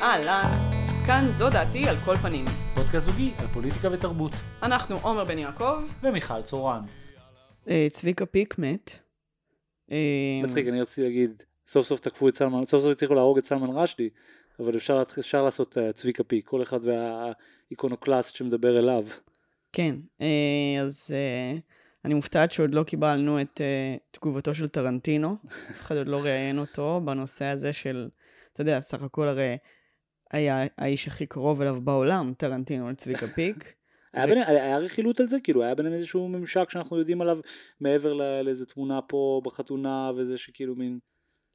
אהלן, כאן זו דעתי על כל פנים. פודקאסט זוגי על פוליטיקה ותרבות. אנחנו עומר בן יעקב. ומיכל צורן. אה, צביקה פיק מת. אה, מצחיק, אני רציתי להגיד, סוף סוף תקפו את סלמן, סוף סוף הצליחו להרוג את סלמן רשדי, אבל אפשר, אפשר לעשות uh, צביקה פיק, כל אחד והאיקונוקלאסט שמדבר אליו. כן, אה, אז אה, אני מופתעת שעוד לא קיבלנו את אה, תגובתו של טרנטינו. אף אחד עוד לא ראיין אותו בנושא הזה של, אתה יודע, סך הכל הרי היה האיש הכי קרוב אליו בעולם, טרנטינו לצביקה פיק. היה, ביניהם, היה רכילות על זה? כאילו היה ביניהם איזשהו ממשק שאנחנו יודעים עליו מעבר לא, לאיזה תמונה פה בחתונה וזה שכאילו מין...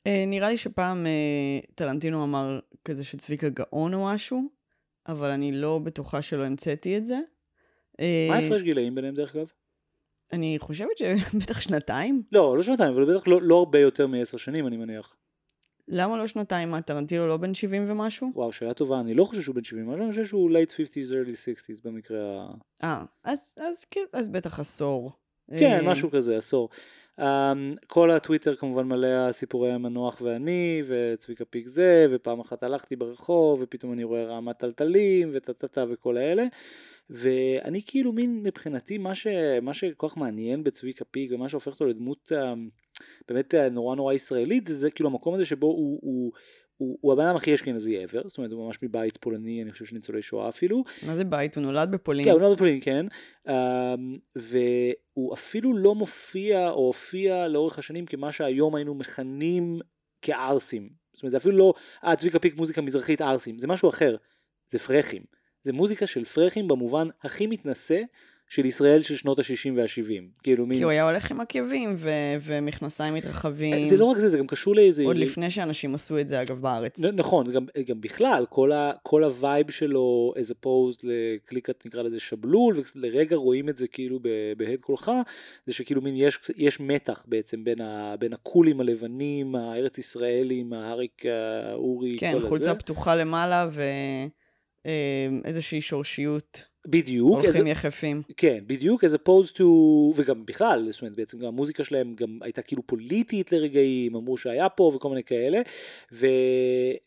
אה, נראה לי שפעם אה, טרנטינו אמר כזה שצביקה גאון או משהו, אבל אני לא בטוחה שלא המצאתי את זה. אה, מה ההפרש גילאים ביניהם דרך אגב? אני חושבת שבטח שנתיים. לא, לא שנתיים, אבל בטח לא, לא הרבה יותר מעשר שנים אני מניח. למה לא שנתיים? מה, טרנטינו לא בן 70 ומשהו? וואו, שאלה טובה, אני לא חושב שהוא בן 70 משהו, אני חושב שהוא late 50's, early 60's במקרה ה... אה, אז, אז, כן, אז בטח עשור. כן, אה, משהו כזה, עשור. Um, כל הטוויטר כמובן מלא הסיפורי המנוח ואני, וצביקה פיק זה, ופעם אחת הלכתי ברחוב, ופתאום אני רואה רעמת טלטלים, וטה-טה-טה וכל האלה. ואני כאילו מין מבחינתי, מה, ש, מה שכל כך מעניין בצביקה פיק, ומה שהופך אותו לדמות um, באמת uh, נורא נורא ישראלית, זה, זה כאילו המקום הזה שבו הוא... הוא הוא, הוא הבן אדם הכי אשכנזי ever, זאת אומרת הוא ממש מבית פולני, אני חושב שניצולי שואה אפילו. מה זה בית? הוא נולד בפולין. כן, הוא נולד בפולין, כן. Um, והוא אפילו לא מופיע או הופיע לאורך השנים כמה שהיום היינו מכנים כערסים. זאת אומרת זה אפילו לא, אה צביקה פיק מוזיקה מזרחית ערסים, זה משהו אחר, זה פרחים. זה מוזיקה של פרחים במובן הכי מתנשא של ישראל של שנות ה-60 וה-70. כאילו מין... כי הוא היה הולך עם עקבים ו- ומכנסיים מתרחבים. זה לא רק זה, זה גם קשור לאיזה... עוד לפני שאנשים עשו את זה, אגב, בארץ. נ- נכון, גם, גם בכלל, כל, ה, כל ה-vibe שלו, as opposed לקליקת נקרא לזה שבלול, ולרגע רואים את זה כאילו בהד קולך, זה שכאילו מין יש, יש מתח בעצם בין, ה, בין הקולים הלבנים, הארץ ישראלים, האריק, האורי, כן, כל חולצה הזה. פתוחה למעלה ואיזושהי שורשיות. בדיוק. הולכים איזה- יחפים. כן, בדיוק, as opposed to, וגם בכלל, זאת אומרת, בעצם גם המוזיקה שלהם גם הייתה כאילו פוליטית לרגעים, אמרו שהיה פה וכל מיני כאלה, ו,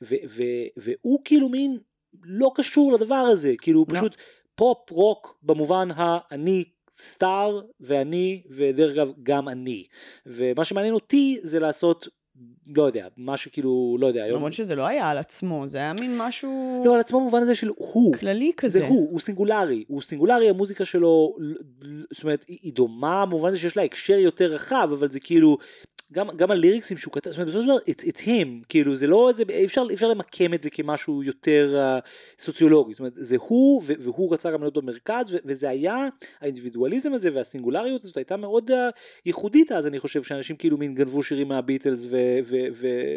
ו, ו, והוא כאילו מין לא קשור לדבר הזה, כאילו הוא לא. פשוט פופ רוק במובן האני סטאר ואני, ודרך אגב גם אני, ומה שמעניין אותי זה לעשות, לא יודע, מה שכאילו, לא יודע, היום, למרות שזה לא היה על עצמו, זה היה מין משהו לא על עצמו במובן הזה של הוא, כללי כזה. זה הוא, הוא סינגולרי, הוא סינגולרי, המוזיקה שלו, זאת אומרת, היא דומה במובן הזה שיש לה הקשר יותר רחב, אבל זה כאילו, גם, גם הליריקסים שהוא כתב, זאת אומרת, בסופו של דבר, it's, it's him, כאילו, זה לא איזה, אי אפשר, אפשר למקם את זה כמשהו יותר uh, סוציולוגי, זאת אומרת, זה הוא, ו- והוא רצה גם להיות במרכז, ו- וזה היה, האינדיבידואליזם הזה והסינגולריות הזאת הייתה מאוד uh, ייחודית אז, אני חושב, שאנשים כאילו מין גנבו שירים מהביטלס, ו- ו-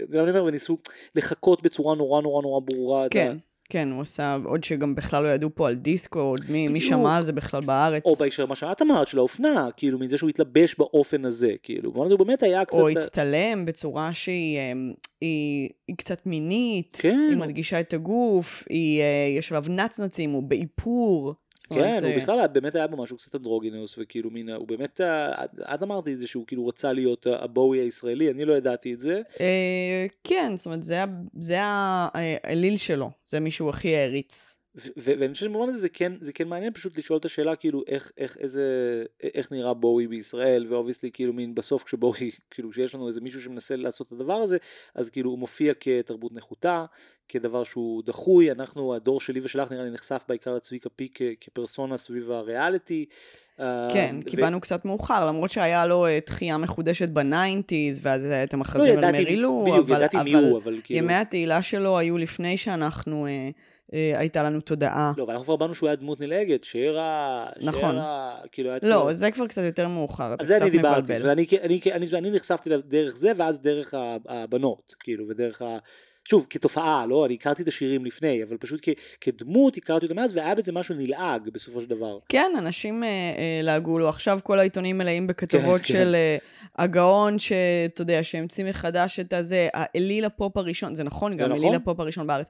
ו- אומר, וניסו לחקות בצורה נורא נורא נורא ברורה. את ה- כן, הוא עשה, עוד שגם בכלל לא ידעו פה על דיסקו, עוד מי, מי. שמע על זה בכלל בארץ. או בהקשר מה שאת אמרת של האופנה, כאילו מזה שהוא התלבש באופן הזה, כאילו, במובן הזה הוא באמת היה קצת... או הצטלם בצורה שהיא אמ, היא, היא קצת מינית, כן. היא מדגישה את הגוף, היא, אה, יש עליו נצנצים, הוא באיפור. כן, הוא אה, בכלל באמת היה בו משהו קצת אנדרוגינוס, וכאילו מין, הוא באמת, אה, את- אמרתי את זה שהוא כאילו רצה להיות הבואי הישראלי, אני לא ידעתי את זה. אה, כן, זאת אומרת, זה האליל שלו, זה מי שהוא הכי העריץ. ואני חושב שבמובן הזה זה כן, זה כן מעניין פשוט לשאול את השאלה כאילו איך, איך, איזה, איך נראה בואי בישראל, ו obviously כאילו מין בסוף כשבואי, כאילו כשיש לנו איזה מישהו שמנסה לעשות את הדבר הזה, אז כאילו הוא מופיע כתרבות נחותה, כדבר שהוא דחוי, אנחנו, הדור שלי ושלך נראה לי נחשף בעיקר לצביקה פיק כ- כפרסונה סביב הריאליטי. כן, אה, כי ו- באנו קצת מאוחר, למרות שהיה לו אה, תחייה מחודשת ב nineties, ואז היה את לא, המכרזים על מרילו, אבל, אבל אבל כאילו... ימי התהילה שלו היו לפני שאנחנו, אה, אה, הייתה לנו תודעה. לא, אבל אנחנו כבר באנו שהוא היה דמות נלעגת, שרה... נכון. שרה, כאילו. לא, זה כבר קצת יותר מאוחר, אתה על זה קצת אני דיברתי, מבלבל. ואני, אני, אני, אני נחשפתי דרך זה, ואז דרך הבנות, כאילו, ודרך ה... שוב, כתופעה, לא, אני הכרתי את השירים לפני, אבל פשוט כ, כדמות הכרתי אותם מאז, והיה בזה משהו נלעג בסופו של דבר. כן, אנשים אה, אה, לעגו לו. עכשיו כל העיתונים מלאים בכתבות כן, של אה, הגאון, שאתה יודע, שהמציא מחדש את הזה, האליל הפופ הראשון, זה נכון, זה גם נכון. אליל הפופ הראשון בארץ.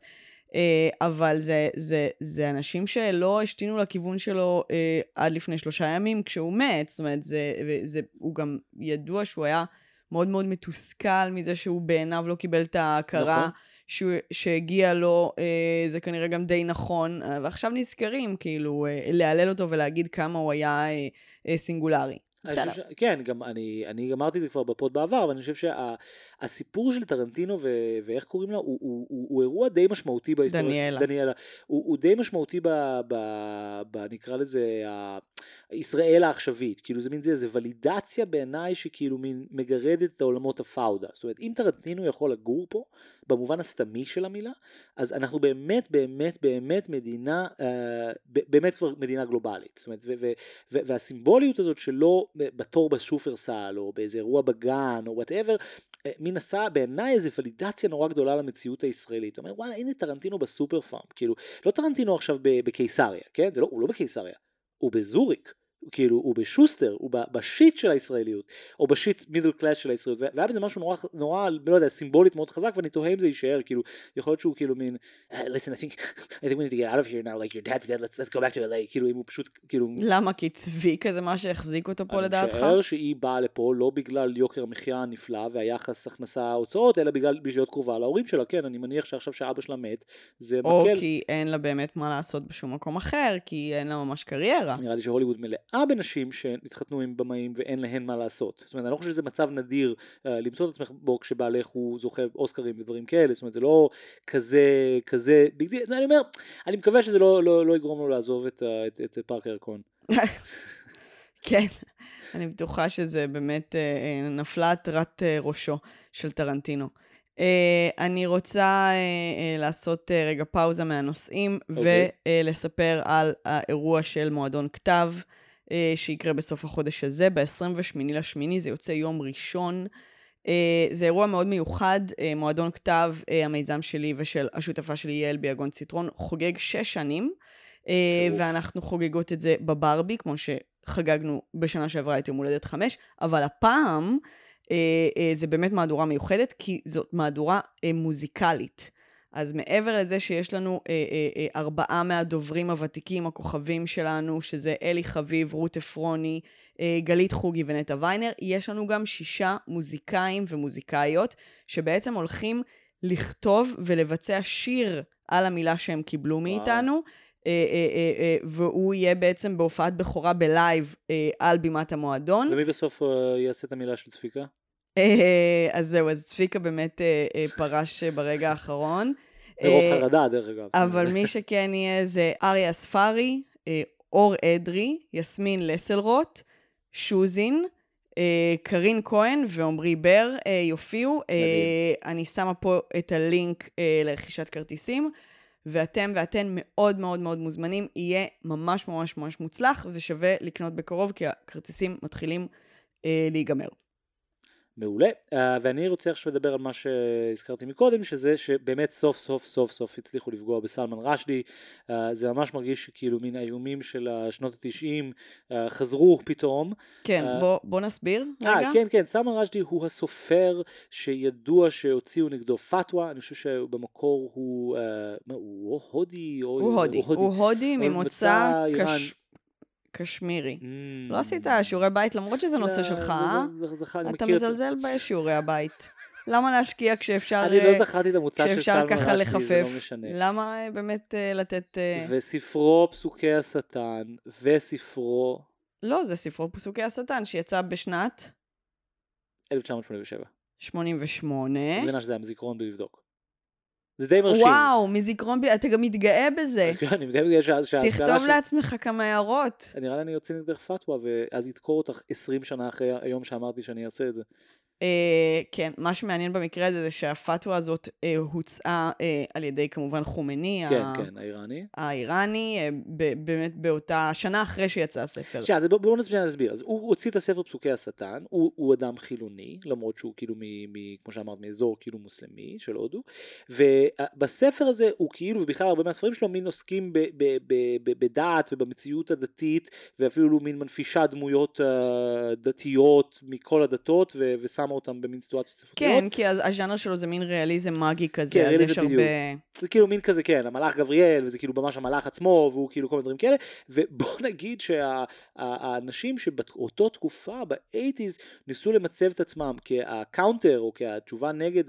אה, אבל זה, זה, זה אנשים שלא השתינו לכיוון שלו אה, עד לפני שלושה ימים כשהוא מת. זאת אומרת, זה, זה, הוא גם ידוע שהוא היה מאוד מאוד מתוסכל מזה שהוא בעיניו לא קיבל את ההכרה. נכון. שהוא, שהגיע לו, אה, זה כנראה גם די נכון, אה, ועכשיו נזכרים כאילו אה, להלל אותו ולהגיד כמה הוא היה אה, אה, סינגולרי. בסדר. ש... כן, גם אני, אני אמרתי את זה כבר בפוד בעבר, אבל אני חושב שהסיפור של טרנטינו ו... ואיך קוראים לה, הוא, הוא, הוא, הוא אירוע די משמעותי בהיסטוריה. דניאלה. דניאלה. הוא, הוא די משמעותי ב... ב... ב... נקרא לזה, ה... ישראל העכשווית. כאילו זה מין זה, זה ולידציה בעיניי שכאילו מין מגרדת את העולמות הפאודה. זאת אומרת, אם טרנטינו יכול לגור פה, במובן הסתמי של המילה, אז אנחנו באמת באמת באמת מדינה, אה, באמת כבר מדינה גלובלית. זאת אומרת, והסימבוליות הזאת שלו בתור בשופרסל, או באיזה אירוע בגן, או whatever, מין עשה בעיניי איזה ולידציה נורא גדולה למציאות הישראלית. אומר, וואלה, הנה טרנטינו בסופר פארם. כאילו, לא טרנטינו עכשיו בקיסריה, כן? זה לא, הוא לא בקיסריה, הוא בזוריק. כאילו הוא בשוסטר, הוא בשיט של הישראליות, או בשיט מידל קלאס של הישראליות, והיה בזה משהו נורא, נורא, לא יודע, סימבולית מאוד חזק, ואני תוהה אם זה יישאר, כאילו, יכול להיות שהוא כאילו מין, "Uh, listen, I think, I think we need to get out of here now, like your dad's dead, let's, let's go back to LA, כאילו, אם הוא פשוט, כאילו, למה? כי צביקה זה מה שהחזיק אותו פה אני לדעתך? משער שהיא באה לפה לא בגלל יוקר המחיה הנפלא והיחס הכנסה הוצאות, אלא בגלל בשביל להיות קרובה להורים שלה, כן, אני מניח שעכשיו שאבא שלה מת, זה או מקל. כי אין לה באמת מה לעשות בשום מקום אחר, כי אין לה ממש קריירה. נראה לי שהוליווד מלאה בנשים שהתחתנו עם במאים ואין להן מה לעשות. זאת אומרת, אני לא חושב שזה מצב נדיר uh, למצוא את עצמך בו כשבעלך הוא זוכה אוסקרים ודברים כאלה, זאת אומרת, זה לא כזה, כזה, big deal, אני אומר, אני מקווה שזה לא, לא, לא יגרום לו לעזוב את, ה- את, את פארק הירקון. כן, אני בטוחה שזה באמת אה, נפלה עטרת אה, ראשו של טרנטינו. אה, אני רוצה אה, אה, לעשות אה, רגע פאוזה מהנושאים אוקיי. ולספר על האירוע של מועדון כתב, שיקרה בסוף החודש הזה, ב-28 לשמיני, זה יוצא יום ראשון. אה, זה אירוע מאוד מיוחד, אה, מועדון כתב, אה, המיזם שלי ושל השותפה שלי יעל ביגון ציטרון, חוגג שש שנים, אה. ואנחנו חוגגות את זה בברבי, כמו שחגגנו בשנה שעברה את יום הולדת חמש, אבל הפעם אה, אה, זה באמת מהדורה מיוחדת, כי זאת מהדורה אה, מוזיקלית. אז מעבר לזה שיש לנו אה, אה, אה, ארבעה מהדוברים הוותיקים, הכוכבים שלנו, שזה אלי חביב, רות עפרוני, אה, גלית חוגי ונטע ויינר, יש לנו גם שישה מוזיקאים ומוזיקאיות, שבעצם הולכים לכתוב ולבצע שיר על המילה שהם קיבלו מאיתנו. אה, אה, אה, אה, והוא יהיה בעצם בהופעת בכורה בלייב אה, על בימת המועדון. ומי בסוף אה, יעשה את המילה של צביקה? אה, אז זהו, אז צביקה באמת אה, אה, פרש ברגע האחרון. מרוב אה, חרדה, דרך אגב. אבל מי שכן יהיה זה אריה אספרי, אה, אור אדרי, יסמין לסלרוט, שוזין, קרין כהן ועמרי בר יופיעו. אני שמה פה את הלינק לרכישת כרטיסים, ואתם ואתן מאוד מאוד מאוד מוזמנים. יהיה ממש ממש ממש מוצלח, ושווה לקנות בקרוב, כי הכרטיסים מתחילים אה, להיגמר. מעולה, uh, ואני רוצה עכשיו לדבר על מה שהזכרתי מקודם, שזה שבאמת סוף סוף סוף סוף הצליחו לפגוע בסלמן רשדי, uh, זה ממש מרגיש שכאילו מן האיומים של השנות התשעים uh, חזרו פתאום. כן, אה, בוא, בוא נסביר רגע. כן, כן, סלמן רשדי הוא הסופר שידוע שהוציאו נגדו פתווה, אני חושב שבמקור הוא, uh, הוא הודי, או הוא הודי, הוא הודי ממוצא. קש... קשמירי. לא עשית שיעורי בית, למרות שזה נושא לא, שלך, אה? אתה. מזלזל בשיעורי הבית. למה להשקיע כשאפשר, אני אה, לא זכרתי את המוצא של סלמן רשדי, זה? לא משנה. למה אה, באמת אה, לתת... אה, וספרו פסוקי השטן, וספרו לא, זה ספרו פסוקי השטן, שיצא בשנת 1987. 88. אני מבינה שזה היה מזיכרון בלי לבדוק. זה די מרשים. וואו, מזיכרון, אתה גם מתגאה בזה. כן, אני מתאר בגלל שה- שההשכלה תכתוב לעצמך כמה הערות. נראה לי אני יוצא נגדך פתווה, ואז ידקור אותך 20 שנה אחרי היום שאמרתי שאני אעשה את זה. אה, כן, מה שמעניין במקרה הזה זה שהפתווה הזאת אה, הוצאה אה, על ידי כמובן חומני, כן, ה- כן, האיראני. האיראני, ב- באמת באותה שנה אחרי שיצא הספר. עכשיו, בואו בוא נסביר, נסביר. אז הוא הוציא את הספר פסוקי השטן, הוא, הוא אדם חילוני, למרות שהוא כאילו, מ, מ, כמו שאמרת, מאזור כאילו מוסלמי של הודו, ובספר הזה הוא כאילו, ובכלל הרבה מהספרים שלו, מין עוסקים ב, ב, ב, ב, בדת ובמציאות הדתית, ואפילו מין מנפיש דמויות uh, דתיות מכל הדתות, ו, ושמה שמה אותם במין סיטואציות ספרותיות. כן, כי הז- הז'אנר שלו זה מין ריאליזם מאגי כזה, כן, אז יש הרבה... זה כאילו מין כזה, כן, המלאך גבריאל, וזה כאילו ממש המלאך עצמו, והוא כאילו כל מיני דברים כאלה, ובוא נגיד שהאנשים שבאותו תקופה, ב eighties, ניסו למצב את עצמם כה counter, או כהתשובה נגד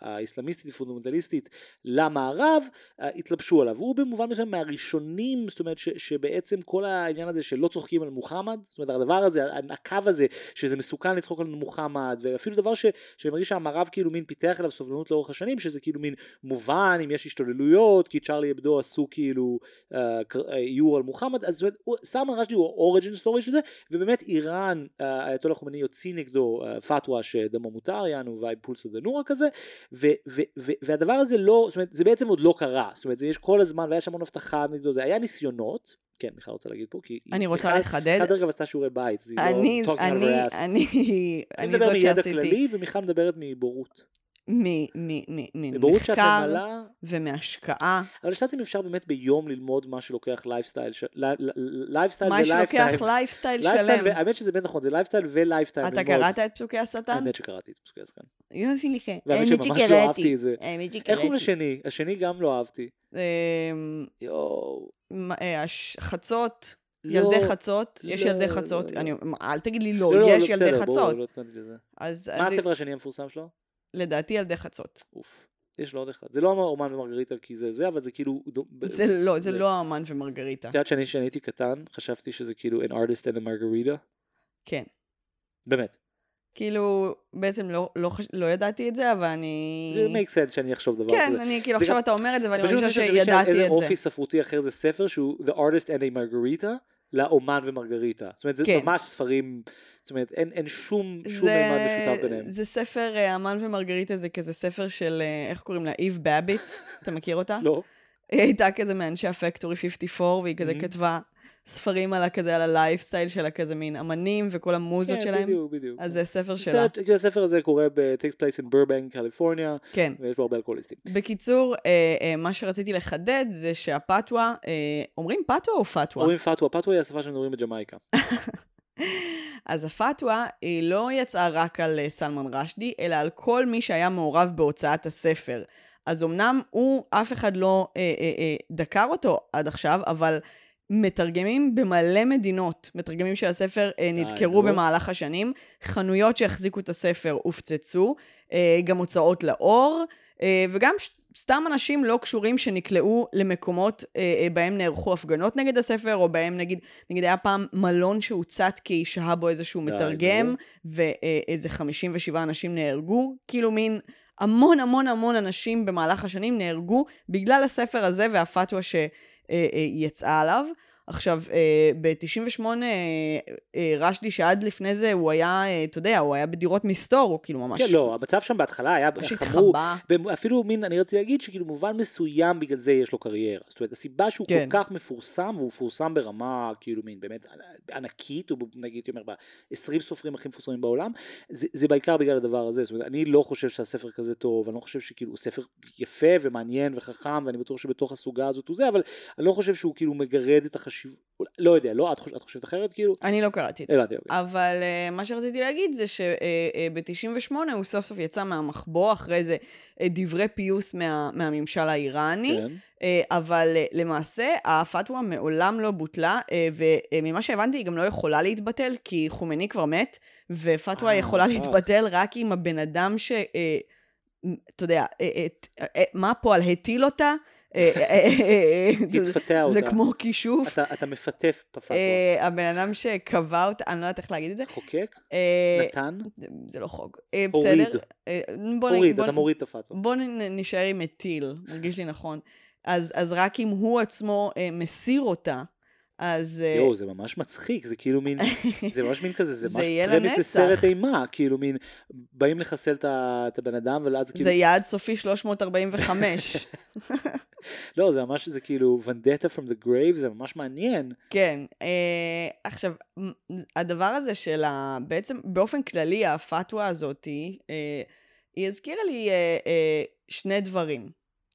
האסלאמיסטית הפונדמנטליסטית למערב, אה, התלבשו עליו. הוא במובן מסוים מהראשונים, זאת אומרת, ש, שבעצם כל העניין הזה שלא צוחקים על מוחמד, זאת אומרת, הדבר הזה, הקו הזה, שזה מסוכן לצחוק על מוחמד, ואפילו דבר ש, שאני מרגיש שהמערב כאילו מין פיתח אליו סובלנות לאורך השנים, שזה כאילו מין מובן אם יש השתוללויות, כי שארלי הבדו עשו כאילו אה, אה, איור על מוחמד, אז זאת אומרת, סלמן רשדי הוא ה origin story של זה, ובאמת איראן, אה, האייתולה חומני יוציא נגדו אה, פתווה שדמו מותר, יענו vibe פולסא דנורה כזה, ו, ו, ו, והדבר הזה לא, זאת אומרת, זה בעצם עוד לא קרה, זאת אומרת, זה יש כל הזמן, והיה שם המון הבטחה נגדו, זה היה ניסיונות, כן, מיכל רוצה להגיד פה, כי... אני רוצה לחדד. מיכל דרך עשתה שיעורי בית, אז היא לא אני, out of אני, her ass. אני, אני אני מדבר זאת מידע שעשיתי כללי, ומיכל מדברת מבורות. ממחקר ומהשקעה. אבל אני חושבת אם אפשר באמת ביום ללמוד מה שלוקח לייפסטייל, לייפסטייל מה שלוקח ולייפסטייל. לייפסטייל שלם. והאמת שזה באמת נכון, זה לייפסטייל ולייפסטייל. אתה. קראת את פסוקי השטן? האמת שקראתי את פסוקי הזקן. יופי לי כן. והאמת האמת שממש לא. אהבתי את זה. האמת איך קוראים שקראתי. לשני? השני גם לא אהבתי. אמ, יואו. אה, חצות, לא, ילדי חצות, יש לא, ילדי לא, חצות, לא. אני- אל תגיד לי לא, לא, לא, יש לא, ילדי חצות. לא. אז מה הספר השני המפורסם שלו? לדעתי ילדי חצות. אוף. יש לו עוד אחד. זה לא אומן ומרגריטה כי זה זה, אבל זה כאילו... זה לא, זה לא האמן ומרגריטה. את יודעת שאני הייתי קטן, חשבתי שזה כאילו an artist and a margarita? כן. באמת. כאילו, בעצם לא- לא חש- לא ידעתי את זה, אבל אני... זה make sense שאני אחשוב דבר כן, כזה. אני כאילו עכשיו גם- אתה אומר את זה, ואני פשוט מרגישה אני חושב שזה שידעתי איזה את זה. אופי ספרותי אחר זה ספר שהוא The Artist and a Margarita לאומן ומרגריטה. זאת אומרת, זה כן. ממש ספרים, זאת אומרת, אין, אין שום, שום זה- מימד משותף ביניהם. זה ספר, אה, אמן ומרגריטה זה כזה ספר של, אה, איך קוראים לה? איב באביץ, אתה מכיר אותה? לא? היא הייתה כזה מאנשי הפקטורי 54, והיא כזה Mhm. כתבה ספרים על הכזה, על הלייפסטייל שלה, כזה מין אמנים וכל המוזות כן, שלהם. בדיוק, בדיוק. אז זה ספר שלה. סרט- כאילו, הספר הזה קורה ב- takes place in Burbank, קליפורניה, כן. ויש בו הרבה אלכוהוליסטים. בקיצור, אה, אה, מה שרציתי לחדד זה שהפתווה, אה, אומרים פתווה או פתווה? אומרים פתווה, פתווה היא השפה שמדברים בג'מייקה. אז הפתווה היא לא יצאה רק על אה, סלמן רשדי, אלא על כל מי שהיה מעורב בהוצאת הספר. אז אמנם הוא, אף אחד לא אה, אה, אה, דקר אותו עד עכשיו, אבל מתרגמים במלא מדינות, מתרגמים של הספר אה, נדקרו. במהלך השנים, חנויות שהחזיקו את הספר הופצצו, אה, גם הוצאות לאור, אה, וגם ש- סתם אנשים לא קשורים שנקלעו למקומות אה, בהם נערכו הפגנות נגד הספר, או בהם נגיד, נגיד היה פעם מלון שהוצת כי שהה בו איזשהו מתרגם. ואיזה 57 אנשים נהרגו, כאילו מין המון המון המון אנשים במהלך השנים נהרגו בגלל הספר הזה והפתווה שיצאה עליו. עכשיו, אה, ב-98, רשדי שעד לפני זה הוא היה, אה, אתה יודע, הוא היה בדירות מסתור, הוא כאילו ממש... כן, לא, המצב שם בהתחלה היה חמור. אפילו מין, אני רציתי להגיד שכאילו במובן מסוים בגלל זה יש לו קריירה. זאת אומרת, הסיבה שהוא כן. כל כך מפורסם, והוא מפורסם ברמה כאילו מין באמת ענקית, הוא נגיד, הייתי אומר, ב-20 סופרים הכי מפורסמים בעולם, זה, זה בעיקר בגלל הדבר הזה. זאת אומרת, אני לא חושב שהספר כזה טוב, אני לא חושב שכאילו הוא ספר יפה ומעניין וחכם, ואני בטוח שבתוך הסוגה הזאת הוא זה, אבל אני לא חושב שהוא כאילו מגרד את החשיבות, לא יודע, לא, את, חוש... את חושבת אחרת כאילו? אני לא קראתי את זה. הבנתי, אוקיי. אבל uh, מה שרציתי להגיד זה שב-98 הוא סוף סוף יצא מהמחבוא אחרי איזה uh, דברי פיוס מה, מהממשל האיראני, כן. אה, אבל אה, למעשה הפתווה מעולם לא בוטלה, אה, וממה שהבנתי היא גם לא יכולה להתבטל, כי חומני כבר מת, ופתווה אה, יכולה fuck. להתבטל רק עם הבן אדם ש... אה, אתה יודע, אה, אה, אה, מה הפועל הטיל אותה? אה, אה, אה, אה, זה- אותה. כמו כישוף. אתה, בפתווה. אה, הבן אדם שקבע אותה, אני לא יודעת איך להגיד את זה. חוקק? אה, נתן? זה- לא חוק. אה, הוריד. בסדר. אה, מוריד, בוא אתה מוריד את הפתווה. בוא נשאר עם מטיל, מרגיש לי נכון. אז, רק אם הוא עצמו אה, מסיר אותה, אז... אה, יואו, זה ממש מצחיק, זה כאילו מין, זה ממש מין כזה, זה זה ממש פרמיס. לסרט אימה, כאילו מין, באים לחסל את הבן אדם, ואז כאילו, זה יעד סופי 345. לא, זה ממש, זה כאילו ונדטה from the grave, זה ממש מעניין. כן. אה, עכשיו, הדבר הזה של ה... בעצם, באופן כללי, הפתווה הזאתי, אה, היא הזכירה לי אה, אה, שני דברים,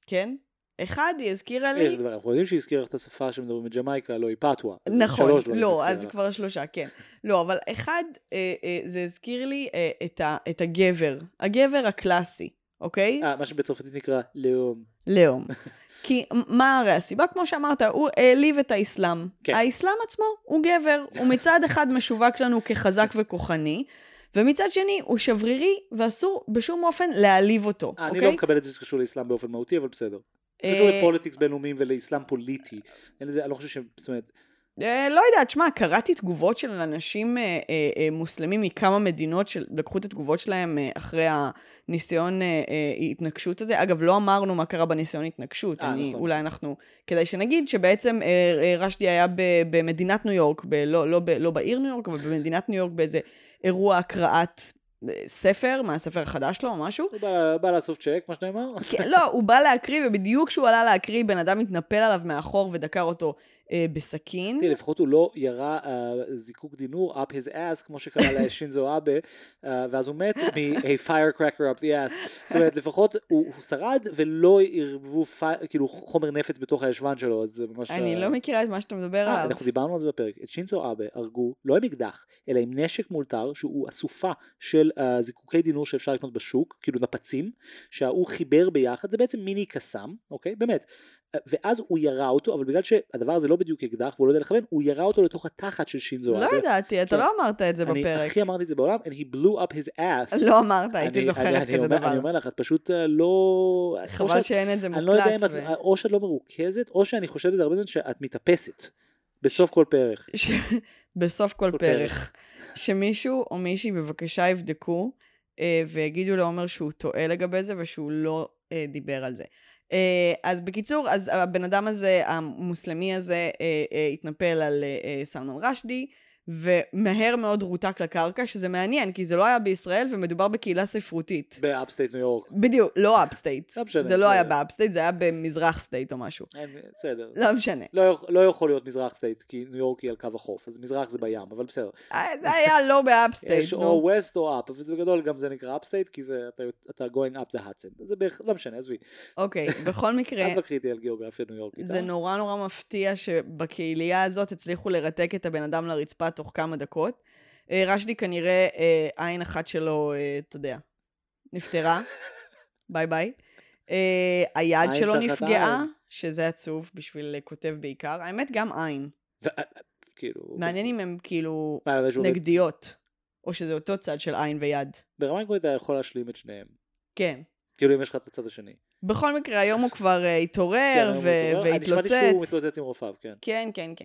כן? אחד, היא הזכירה אה, לי... אנחנו יודעים שהיא הזכירה לך את השפה שמדברים בג'מייקה, לא היא פתווה. אז נכון, לא, אז. כבר שלושה, כן. לא, אבל אחד, אה, אה, זה הזכיר לי אה, את, הגבר, הגבר הקלאסי, אוקיי? מה שבצרפתית נקרא לאום. לאום. כי מה הרי הסיבה? כמו שאמרת, הוא העליב את האסלאם. כן. האסלאם עצמו הוא גבר, הוא מצד אחד משווק לנו כחזק וכוחני, ומצד שני הוא שברירי ואסור בשום אופן להעליב אותו, אני אוקיי? לא מקבל את זה שקשור לאסלאם באופן מהותי, אבל בסדר. אה, קשור לפוליטיקס בינלאומיים ולאסלאם פוליטי. אין לזה, אני לא חושב ש... זאת אומרת, אה, לא יודעת, שמע, קראתי תגובות של אנשים אה, אה, אה, מוסלמים מכמה מדינות שלקחו את התגובות שלהם אה, אחרי הניסיון אה, אה, התנגשות הזה. אגב, לא אמרנו מה קרה בניסיון התנגשות. אה, אני, נכון. אולי אנחנו... כדאי שנגיד שבעצם אה, אה, רשדי היה ב, במדינת ניו יורק, ב, לא, לא, לא בעיר ניו יורק, אבל במדינת ניו יורק באיזה אירוע הקראת אה, ספר, מהספר החדש שלו או משהו. הוא בא- בא לאסוף צ'ק, מה שנאמר. כן, לא, הוא בא להקריא, ובדיוק כשהוא עלה להקריא, בן אדם התנפל עליו מאחור ודקר אותו בסכין. תראי, לפחות הוא לא ירה אה, זיקוק דינור up his ass, כמו שקרה לשינזו אבה, אה, ואז הוא מת מ-a firecracker up the ass. זאת אומרת, לפחות הוא שרד ולא ערבבו פי- כאילו חומר נפץ בתוך הישבן שלו, אז זה ממש... אני אה, לא מכירה את מה שאתה מדבר אה, עליו. אנחנו דיברנו על זה בפרק. את שינזו אבה הרגו לא עם אקדח, אלא עם נשק מאולתר, שהוא אסופה של אה, זיקוקי דינור שאפשר לקנות בשוק, כאילו נפצים, שההוא חיבר ביחד, זה בעצם מיני קסאם, אוקיי? באמת. ואז הוא ירה אותו, אבל בגלל שהדבר הזה לא בדיוק אקדח והוא לא יודע לכוון, הוא ירה אותו לתוך התחת של שינזו אבה. לא ידעתי, אתה כן. לא אמרת את זה אני בפרק. הכי אמרתי את זה בעולם, and he blew up his ass. לא אמרת, הייתי אני- זוכרת אני- כזה אני דבר. אני אומר לך, את פשוט אה, לא... חבל שאין את זה אני לא יודע אם מוקלט. את, או שאת לא מרוכזת, או שאני חושב בזה הרבה זמן שאת מתאפסת. בסוף כל פרק. בסוף כל כל פרק. שמישהו או מישהי בבקשה יבדקו אה, ויגידו לעומר שהוא טועה לגבי זה ושהוא לא אה, דיבר על זה. אה, אז בקיצור, אז הבן אדם הזה, המוסלמי הזה, אה, אה, התנפל על סלמן רשדי, ומהר מאוד רותק לקרקע, שזה מעניין, כי זה לא היה בישראל ומדובר בקהילה ספרותית. ב upstate ניו יורק. בדיוק, לא upstate. לא משנה, זה לא היה ב upstate, זה היה במזרח state או משהו. בסדר. לא משנה. לא, לא יכול להיות מזרח state, כי ניו יורק היא על קו החוף, אז מזרח זה בים, אבל בסדר. אה, זה היה לא ב upstate, יש. או west או up, אבל בגדול גם זה נקרא upstate, כי זה, אתה, going up the hudson. זה בערך, לא משנה, עזבי. אוקיי, בכל מקרה, אל תקחי איתי על גיאוגרפיה ניו יורקית. זה אה? נורא נורא מפתיע שבקהילייה הזאת הצליחו לרתק את הבן אדם לרצפה תוך כמה דקות. אה, רשדי כנראה אה, עין אחת שלו, אה, אתה יודע, נפטרה. ביי ביי. היד שלו נפגעה. שזה עצוב בשביל כותב בעיקר. האמת, גם עין. כאילו... מעניין אם הם כאילו נגדיות, או שזה אותו צד של עין ויד. ברמה עקרונית אתה יכול להשלים את שניהם. כן. כאילו אם יש לך את הצד השני. בכל מקרה, היום הוא כבר כן, התעורר היום ו- הוא מתעורר. אני שמעתי שהוא והתלוצץ. מתלוצץ עם רופאיו, כן. כן, כן, כן.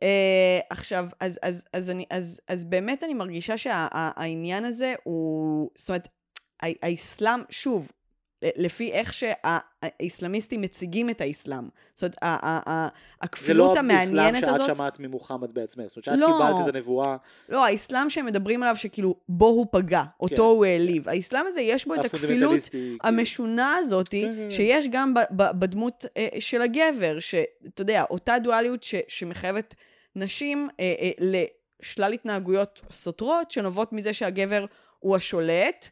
Uh, עכשיו, אז, אז, אז, אני, אז, אז באמת אני מרגישה שהעניין הזה הוא, זאת אומרת, האסלאם, שוב, לפי איך שהאסלאמיסטים מציגים את האסלאם. זאת אומרת, ה- ה- ה- זה הכפילות לא האסלאם המעניינת שאת הזאת, שמעת ממוחמד בעצמך. זאת אומרת שאת לא. קיבלת את הנבואה, לא, האסלאם שהם מדברים עליו שכאילו בו הוא פגע, אותו כן, הוא העליב. האסלאם הזה יש בו את הכפילות. כאילו. המשונה הזאת, כן, כן, כן. שיש גם בדמות אה, של הגבר, שאתה יודע, אותה דואליות ש- שמחייבת נשים אה, אה, לשלל התנהגויות סותרות, שנובעות מזה שהגבר הוא השולט,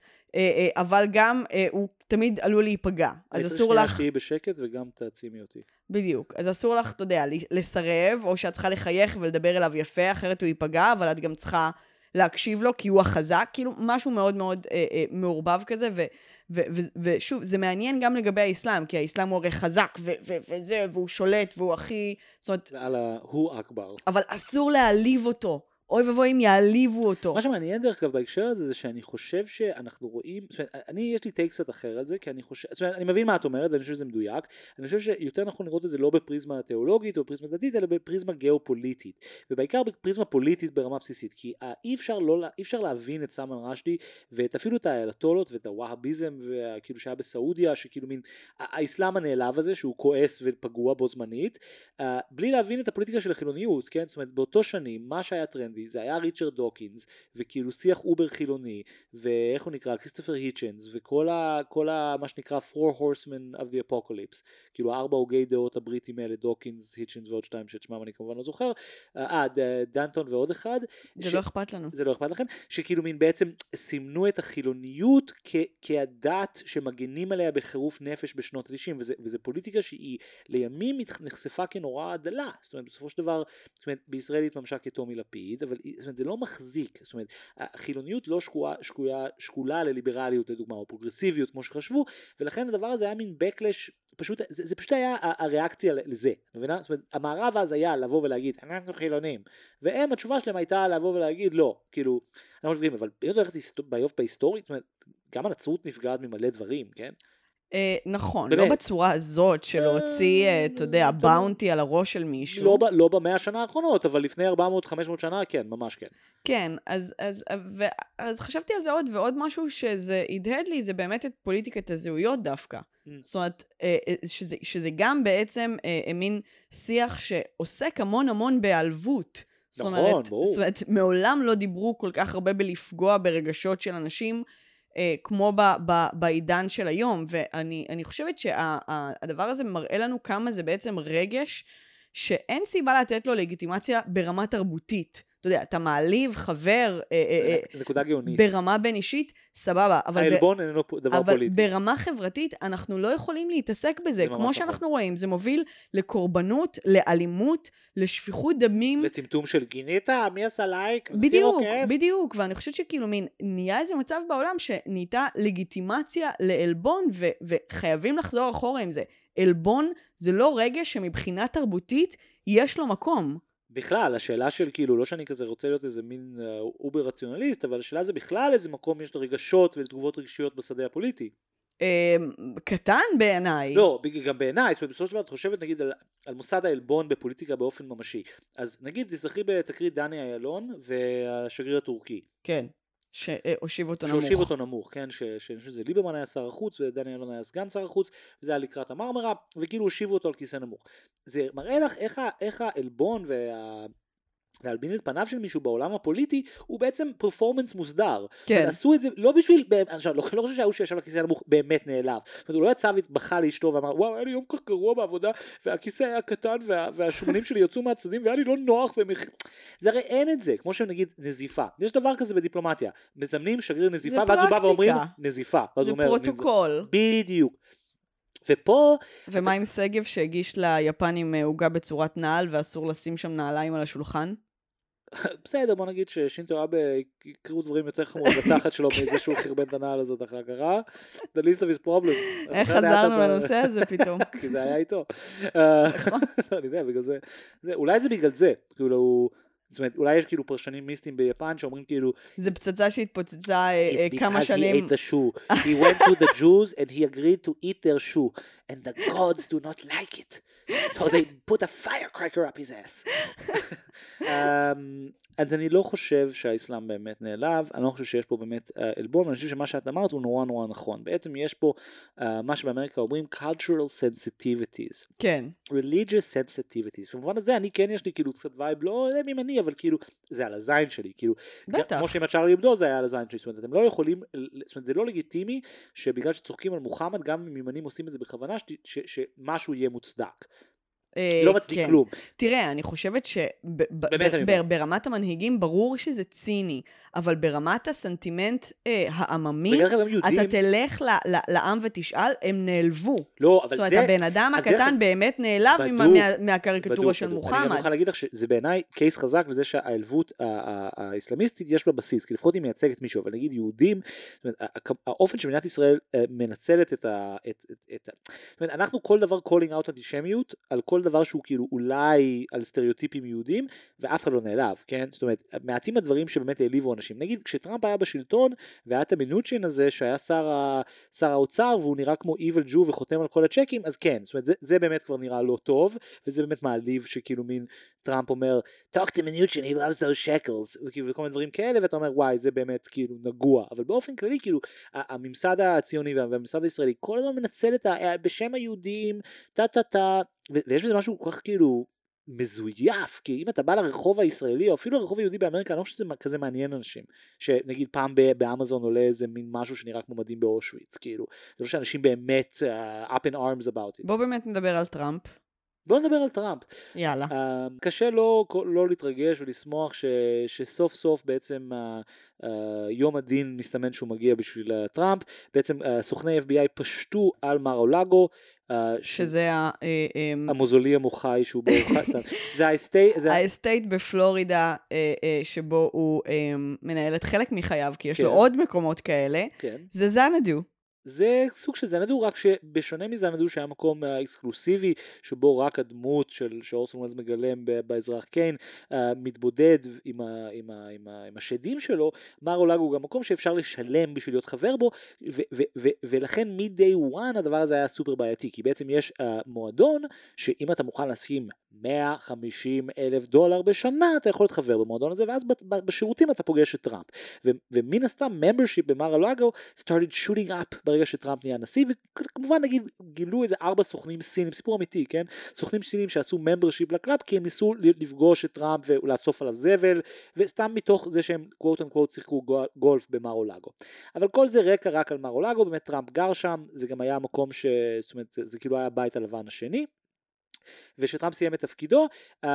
אבל גם אה, הוא תמיד עלול להיפגע. אז אסור שנייה לך, שתהיי בשקט וגם תעצימי אותי. בדיוק, אז אסור לך, אתה יודע, לסרב, או שאת צריכה לחייך ולדבר אליו יפה, אחרת הוא ייפגע, אבל את גם צריכה להקשיב לו, כי הוא החזק, כאילו משהו מאוד מאוד אה, אה, מעורבב כזה, ו, ו, ו, ושוב, זה מעניין גם לגבי האסלאם, כי האסלאם הוא הרי חזק, ו, ו, וזה, והוא שולט, והוא הכי, זאת אומרת, על ההוא אכבר. אבל אסור להעליב אותו. אוי ואבוי אם יעליבו אותו. מה שמעניין דרך אגב בהקשר הזה זה שאני חושב שאנחנו רואים, זאת אומרת, אני יש לי טייק קצת אחר על זה, כי אני חושב, זאת אומרת, אני מבין מה את אומרת ואני חושב שזה מדויק, אני חושב שיותר נכון לראות את זה לא בפריזמה תיאולוגית או בפריזמה דתית, אלא בפריזמה גיאופוליטית, ובעיקר בפריזמה פוליטית ברמה בסיסית, כי אה, אי אפשר, לא, אי אפשר להבין את סלמן רשדי ואת אפילו את האייתולות ואת הווהאביזם וכאילו שהיה בסעודיה, שכאילו מין האסלאם הנעלב הזה שהוא כועס ופגוע בו זמנית, אה, בלי להבין את הפוליטיקה של החילוניות, כן? זאת אומרת באותו שנים מה שהיה טרנדי כנדי, זה היה ריצ'רד דוקינס, וכאילו שיח über חילוני, ואיך הוא נקרא, כריסטופר היצ'נס, וכל ה, כל ה, מה שנקרא four horsemen of the apocalypse, כאילו ארבע הוגי דעות הבריטים האלה, דוקינס, היצ'נס ועוד שתיים שאת שמם אני כמובן לא זוכר, אה, ד- דנטון ועוד אחד. זה ש- לא אכפת לנו. זה לא אכפת לכם, שכאילו מין בעצם סימנו את החילוניות כ- כהדת שמגנים עליה בחירוף נפש בשנות ה-90, וזה, וזה פוליטיקה שהיא לימים נחשפה כנורא דלה, זאת אומרת בסופו של דבר, זאת אומרת בישראל התממשה כטומי לפיד, אבל זאת אומרת זה לא מחזיק, זאת אומרת החילוניות לא שקועה, שקועה, שקולה לליברליות לדוגמה, או פרוגרסיביות כמו שחשבו, ולכן הדבר הזה היה מין backlash, פשוט, זה, זה פשוט היה הריאקציה לזה, מבינה? זאת אומרת המערב אז היה לבוא ולהגיד אנחנו חילונים, והם התשובה שלהם הייתה לבוא ולהגיד לא, כאילו, אנחנו מבינים, אבל אם את הולכת ההיסטורית, זאת אומרת, גם הנצרות נפגעת ממלא דברים, כן? אה, נכון, באמת. לא בצורה הזאת של להוציא, אה, אתה יודע, אה, באונטי על הראש של מישהו. לא, ב- לא במאה השנה האחרונות, אבל לפני 400-500 שנה, כן, ממש כן. כן, אז, אז, ו, אז חשבתי על זה עוד, ועוד משהו שזה הדהד לי, זה באמת את פוליטיקת הזהויות דווקא. Mm. זאת אומרת, אה, אה, שזה, שזה גם בעצם אה, אה, מין שיח שעוסק המון המון בהיעלבות. נכון, אומרת, ברור. זאת אומרת, מעולם לא דיברו כל כך הרבה בלפגוע ברגשות של אנשים, אה, כמו ב, ב, בעידן של היום. ואני אני חושבת שהדבר הזה מראה לנו כמה זה בעצם רגש שאין סיבה לתת לו לגיטימציה ברמה תרבותית. אתה יודע, אתה מעליב חבר אה, אה, אה, נקודה גאונית. ברמה בין אישית, סבבה. אבל, העלבון איננו דבר אבל פוליטי. ברמה חברתית, אנחנו לא יכולים להתעסק בזה. כמו נכון. שאנחנו רואים, זה מוביל לקורבנות, לאלימות, לשפיכות דמים. לטמטום של גינית? מי עשה לייק? בדיוק? בדיוק, ואני חושבת שכאילו מין, נהיה איזה מצב בעולם שנהייתה לגיטימציה לעלבון, וחייבים לחזור אחורה עם זה. עלבון זה לא רגש שמבחינה תרבותית יש לו מקום. בכלל, השאלה של כאילו, לא שאני כזה רוצה להיות איזה מין אה, über רציונליסט, אבל השאלה זה בכלל איזה מקום יש לרגשות ולתגובות רגשיות בשדה הפוליטי. אה, קטן בעיניי. לא, גם בעיניי, זאת אומרת, בסופו של דבר את חושבת נגיד על, על מוסד העלבון בפוליטיקה באופן ממשי. אז נגיד תזכרי בתקרית דני אילון והשגריר הטורקי, כן, שהושיב אותו נמוך. שהושיב אותו נמוך, כן, שאני חושב שזה ליברמן היה שר החוץ ודני אילון היה סגן שר החוץ, וזה היה לקראת המרמרה, וכאילו הושיבו אותו על כיסא נמוך. זה מראה לך איך העלבון וה... להלבין את פניו של מישהו בעולם הפוליטי הוא בעצם פרפורמנס מוסדר. כן. עשו את זה לא בשביל, עכשיו לא, לא חושב שההוא שישב על הכיסא הנמוך באמת נעלב. זאת אומרת הוא לא יצא ובכה לאשתו ואמר וואו היה לי יום כך גרוע בעבודה והכיסא היה קטן וה, והשומנים שלי יצאו מהצדדים והיה לי לא נוח. הכ-" זה הרי אין את זה כמו שנגיד נזיפה. יש דבר כזה בדיפלומטיה. מזמנים שגריר נזיפה ואז הוא בא ואומרים. נזיפה. זה אומר, פרוטוקול. בדיוק. ופה ומה עם שגב שהגיש ליפנים עוגה בצורת נעל ואסור לשים שם נעליים על השולחן? בסדר בוא נגיד ששינטו אבה יקרו דברים יותר חמורים בתחת שלו מזה שהוא חרבן את הנעל הזאת אחר כך, אה? The list of his problems. איך חזרנו הדבר- לנושא הזה פתאום? כי זה היה איתו. אה, נכון. לא, אני יודע, בגלל זה. אולי זה בגלל זה. כאילו, זאת אומרת, אולי יש כאילו פרשנים מיסטיים ביפן שאומרים כאילו, זה פצצה שהתפוצצה אה, אה, It's כמה because he שנים. ate the shoe. He went to the Jews and he agreed to eat their shoe. And the gods do not like it. So they put a firecracker up his ass. um, אז אני לא חושב שהאסלאם באמת נעלב, אני לא חושב שיש פה באמת uh, עלבון, אני חושב שמה שאת אמרת הוא נורא נורא נכון. בעצם יש פה uh, מה שבאמריקה אומרים cultural sensitivities. כן. religious sensitivities. במובן הזה אני כן יש לי כאילו קצת וייב, לא יודע אם אני, אבל כאילו זה על הזין שלי, כאילו, בטח. כמו שעם הצ'ארלי אבדו זה היה על הזין שלי, זאת אומרת אתם לא יכולים, זאת אומרת זה לא לגיטימי שבגלל שצוחקים על מוחמד, גם אם ימנים עושים את זה בכוונה, שמשהו יהיה מוצדק. אה, לא מצדיק כן. כלום. תראה, אני חושבת. שברמת המנהיגים ברור שזה ציני, אבל ברמת הסנטימנט אה, העממי, אתה תלך ל- ל- לעם ותשאל, הם נעלבו. לא, אבל זאת אומרת, זה, הבן אדם דרך הקטן אגב- באמת נעלב בדוק, מה- מהקריקטורה בדוק, של בדוק. אני גם מוחמד. מוכן להגיד לך שזה בעיניי קייס חזק לזה ה- האסלאמיסטית יש בה בסיס, כי לפחות היא מייצגת מישהו, אבל נגיד יהודים, האופן שמדינת ישראל אה, מנצלת את ה... את, את, את, זאת אומרת, אנחנו כל דבר calling out אנטישמיות, על כל דבר שהוא כאילו אולי על סטריאוטיפים יהודים, ואף אחד לא נעלב, כן? זאת אומרת, מעטים הדברים שבאמת העליבו אנשים. נגיד, כשטראמפ היה בשלטון, והיה את המנוצ'ין הזה, שהיה שר, ה, שר האוצר, והוא נראה כמו evil Jew וחותם על כל הצ'קים, אז כן, זאת אומרת, זה, זה באמת כבר נראה לא טוב, וזה באמת מעליב שכאילו מין טראמפ אומר, talk to מנוצ'ין, he loves those shekels, וכאילו, וכל מיני דברים כאלה, ואתה אומר, וואי, זה באמת כאילו נגוע. אבל באופן כללי, כאילו, הממסד הציוני וה- והממסד הישראלי, כל הזמן מנצל את ה... בשם היהודים, טה טה טה, ויש בזה משהו כל כך כאילו... מזויף, כי אם אתה בא לרחוב הישראלי או אפילו לרחוב היהודי באמריקה, אני לא חושב שזה כזה מעניין אנשים, שנגיד פעם באמזון עולה איזה מין משהו שנראה כמו מדהים באושוויץ, כאילו, זה לא שאנשים באמת uh, up in arms about it. בוא באמת נדבר על טראמפ. בוא נדבר על טראמפ. יאללה. אה, קשה לא, לא להתרגש ולשמוח ש, שסוף סוף בעצם אה, אה, יום הדין מסתמן שהוא מגיע בשביל אה, טראמפ, בעצם אה, סוכני FBI פשטו על מר-אולגו. אה, שזה ה... אה, אה, ה mausoleum הוא חי שהוא ברוך זה ה estate, זה ה estate בפלורידה אה, אה, שבו הוא אה, מנהל את חלק מחייו, כי יש כן. לו עוד מקומות כאלה, כן. זה זנדו. זה סוג של זנדו, רק שבשונה מזנדו שהיה מקום אה, אקסקלוסיבי, שבו רק הדמות של שאורסון וולס מגלם באזרח קיין אה, מתבודד עם, ה, עם, ה, עם, ה, עם השדים שלו, מר אולג הוא גם מקום שאפשר לשלם בשביל להיות חבר בו, ו- ו- ו- ולכן מ-day one הדבר הזה היה סופר בעייתי, כי בעצם יש uh, מועדון, שאם אתה מוכן לשים 150 אלף דולר בשנה, אתה יכול להיות חבר במועדון הזה, ואז בשירותים אתה פוגש את טראמפ. ו- ומן הסתם, membership במר אולגו started shooting up ברגע שטראמפ נהיה נשיא, וכמובן נגיד גילו איזה ארבע סוכנים סינים, סיפור אמיתי, כן? סוכנים סינים שעשו membership ל club כי הם ניסו לפגוש את טראמפ ולאסוף עליו זבל, וסתם מתוך זה שהם quote unquote שיחקו גולף במר אולגו. אבל כל זה רקע רק על מר אולגו, באמת טראמפ גר שם, זה גם היה המקום ש... זאת אומרת, זה, זה כאילו היה הבית הלבן השני. וכשטראמפ סיים את תפקידו, אה,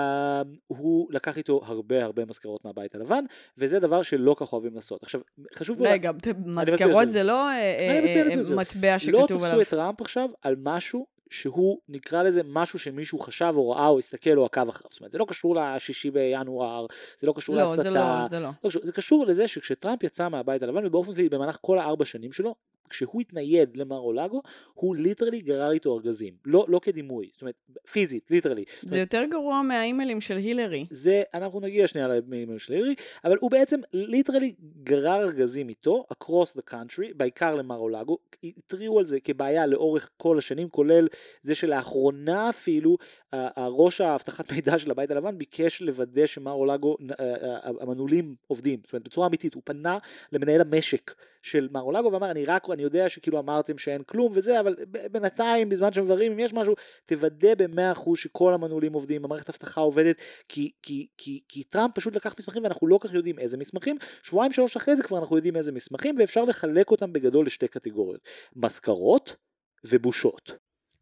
הוא לקח איתו הרבה הרבה מזכרות מהבית הלבן, וזה דבר שלא כך אוהבים לעשות. עכשיו, חשוב... פה- רגע, מזכרות זה לא אה, אה, אה. מטבע לא שכתוב תפסו עליו. את טראמפ עכשיו על משהו שהוא נקרא לזה משהו שמישהו חשב או ראה או הסתכל או עקב אחריו. זאת אומרת, זה לא קשור לשישי בינואר, זה לא קשור לא, להסתה. זה לא, זה לא. לא קשור, זה קשור לזה שכשטראמפ יצא מהבית הלבן ובאופן כללי במהלך כל הארבע שנים שלו, כשהוא התנייד למר אולגו, הוא literally גרר איתו ארגזים. לא, לא כדימוי, זאת אומרת, פיזית, literally. זה יותר גרוע מהאימיילים של הילרי. זה, אנחנו נגיע שנייה לאימייל של הירי, אבל הוא בעצם literally גרר ארגזים איתו, across the country, בעיקר למר אולגו, התריעו על זה כבעיה לאורך כל השנים, כולל זה שלאחרונה אפילו, הראש האבטחת מידע של הבית הלבן ביקש לוודא שמר אולגו, ה- ה- המנעולים עובדים, זאת אומרת בצורה אמיתית, הוא פנה למנהל המשק של מר אולגו ואמר, אני רק, אני יודע שכאילו אמרתם שאין כלום וזה, אבל בינתיים, בזמן שמבררים, אם יש משהו, תוודא במאה אחוז שכל המנעולים עובדים, המערכת אבטחה עובדת, כי, כי, כי, כי טראמפ פשוט לקח מסמכים ואנחנו לא כל כך יודעים איזה מסמכים, שבועיים שלוש אחרי זה כבר אנחנו יודעים איזה מסמכים, ואפשר לחלק אותם בגדול לשתי קטגוריות, מזכרות ובושות.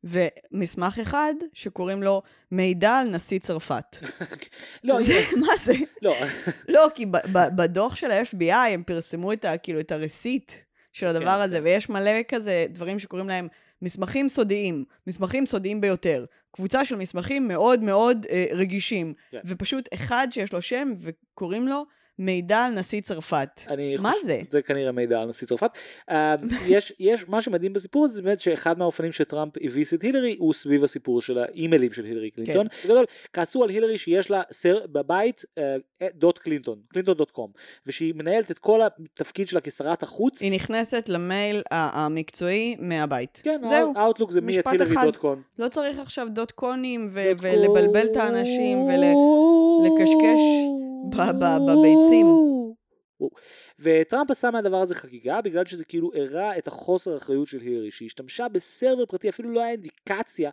ומסמך אחד שקוראים לו מידע על נשיא צרפת. לא, זה, מה זה? לא, לא, כי בדוח של ה-FBI הם פרסמו את ה... כאילו, את הרסיט של הדבר כן, הזה, כן. ויש מלא כזה דברים שקוראים להם מסמכים סודיים, מסמכים סודיים ביותר. קבוצה של מסמכים מאוד מאוד אה, רגישים, כן. ופשוט אחד שיש לו שם וקוראים לו מידע על נשיא צרפת. אני מה חושב- זה? זה כנראה מידע על נשיא צרפת. Uh, יש, יש, מה שמדהים בסיפור הזה זה באמת שאחד מהאופנים שטראמפ הביס את הילרי הוא סביב הסיפור של האימיילים של הילרי קלינטון. כן. בגדול, כעסו על הילרי שיש לה סר, בבית uh, דוט קלינטון, קלינטון דוט קום, ושהיא מנהלת את כל התפקיד שלה כשרת החוץ. היא נכנסת למייל המקצועי מהבית. כן, זהו. האוטלוק זה מי את הילרי. דוט קום. לא צריך עכשיו דוט קונים ולבלבל את האנשים ולקשקש בביצים. וטראמפ עשה מהדבר הזה חגיגה בגלל שזה כאילו הראה את החוסר אחריות של הילרי שהיא השתמשה בסרבר פרטי אפילו לא היה אינדיקציה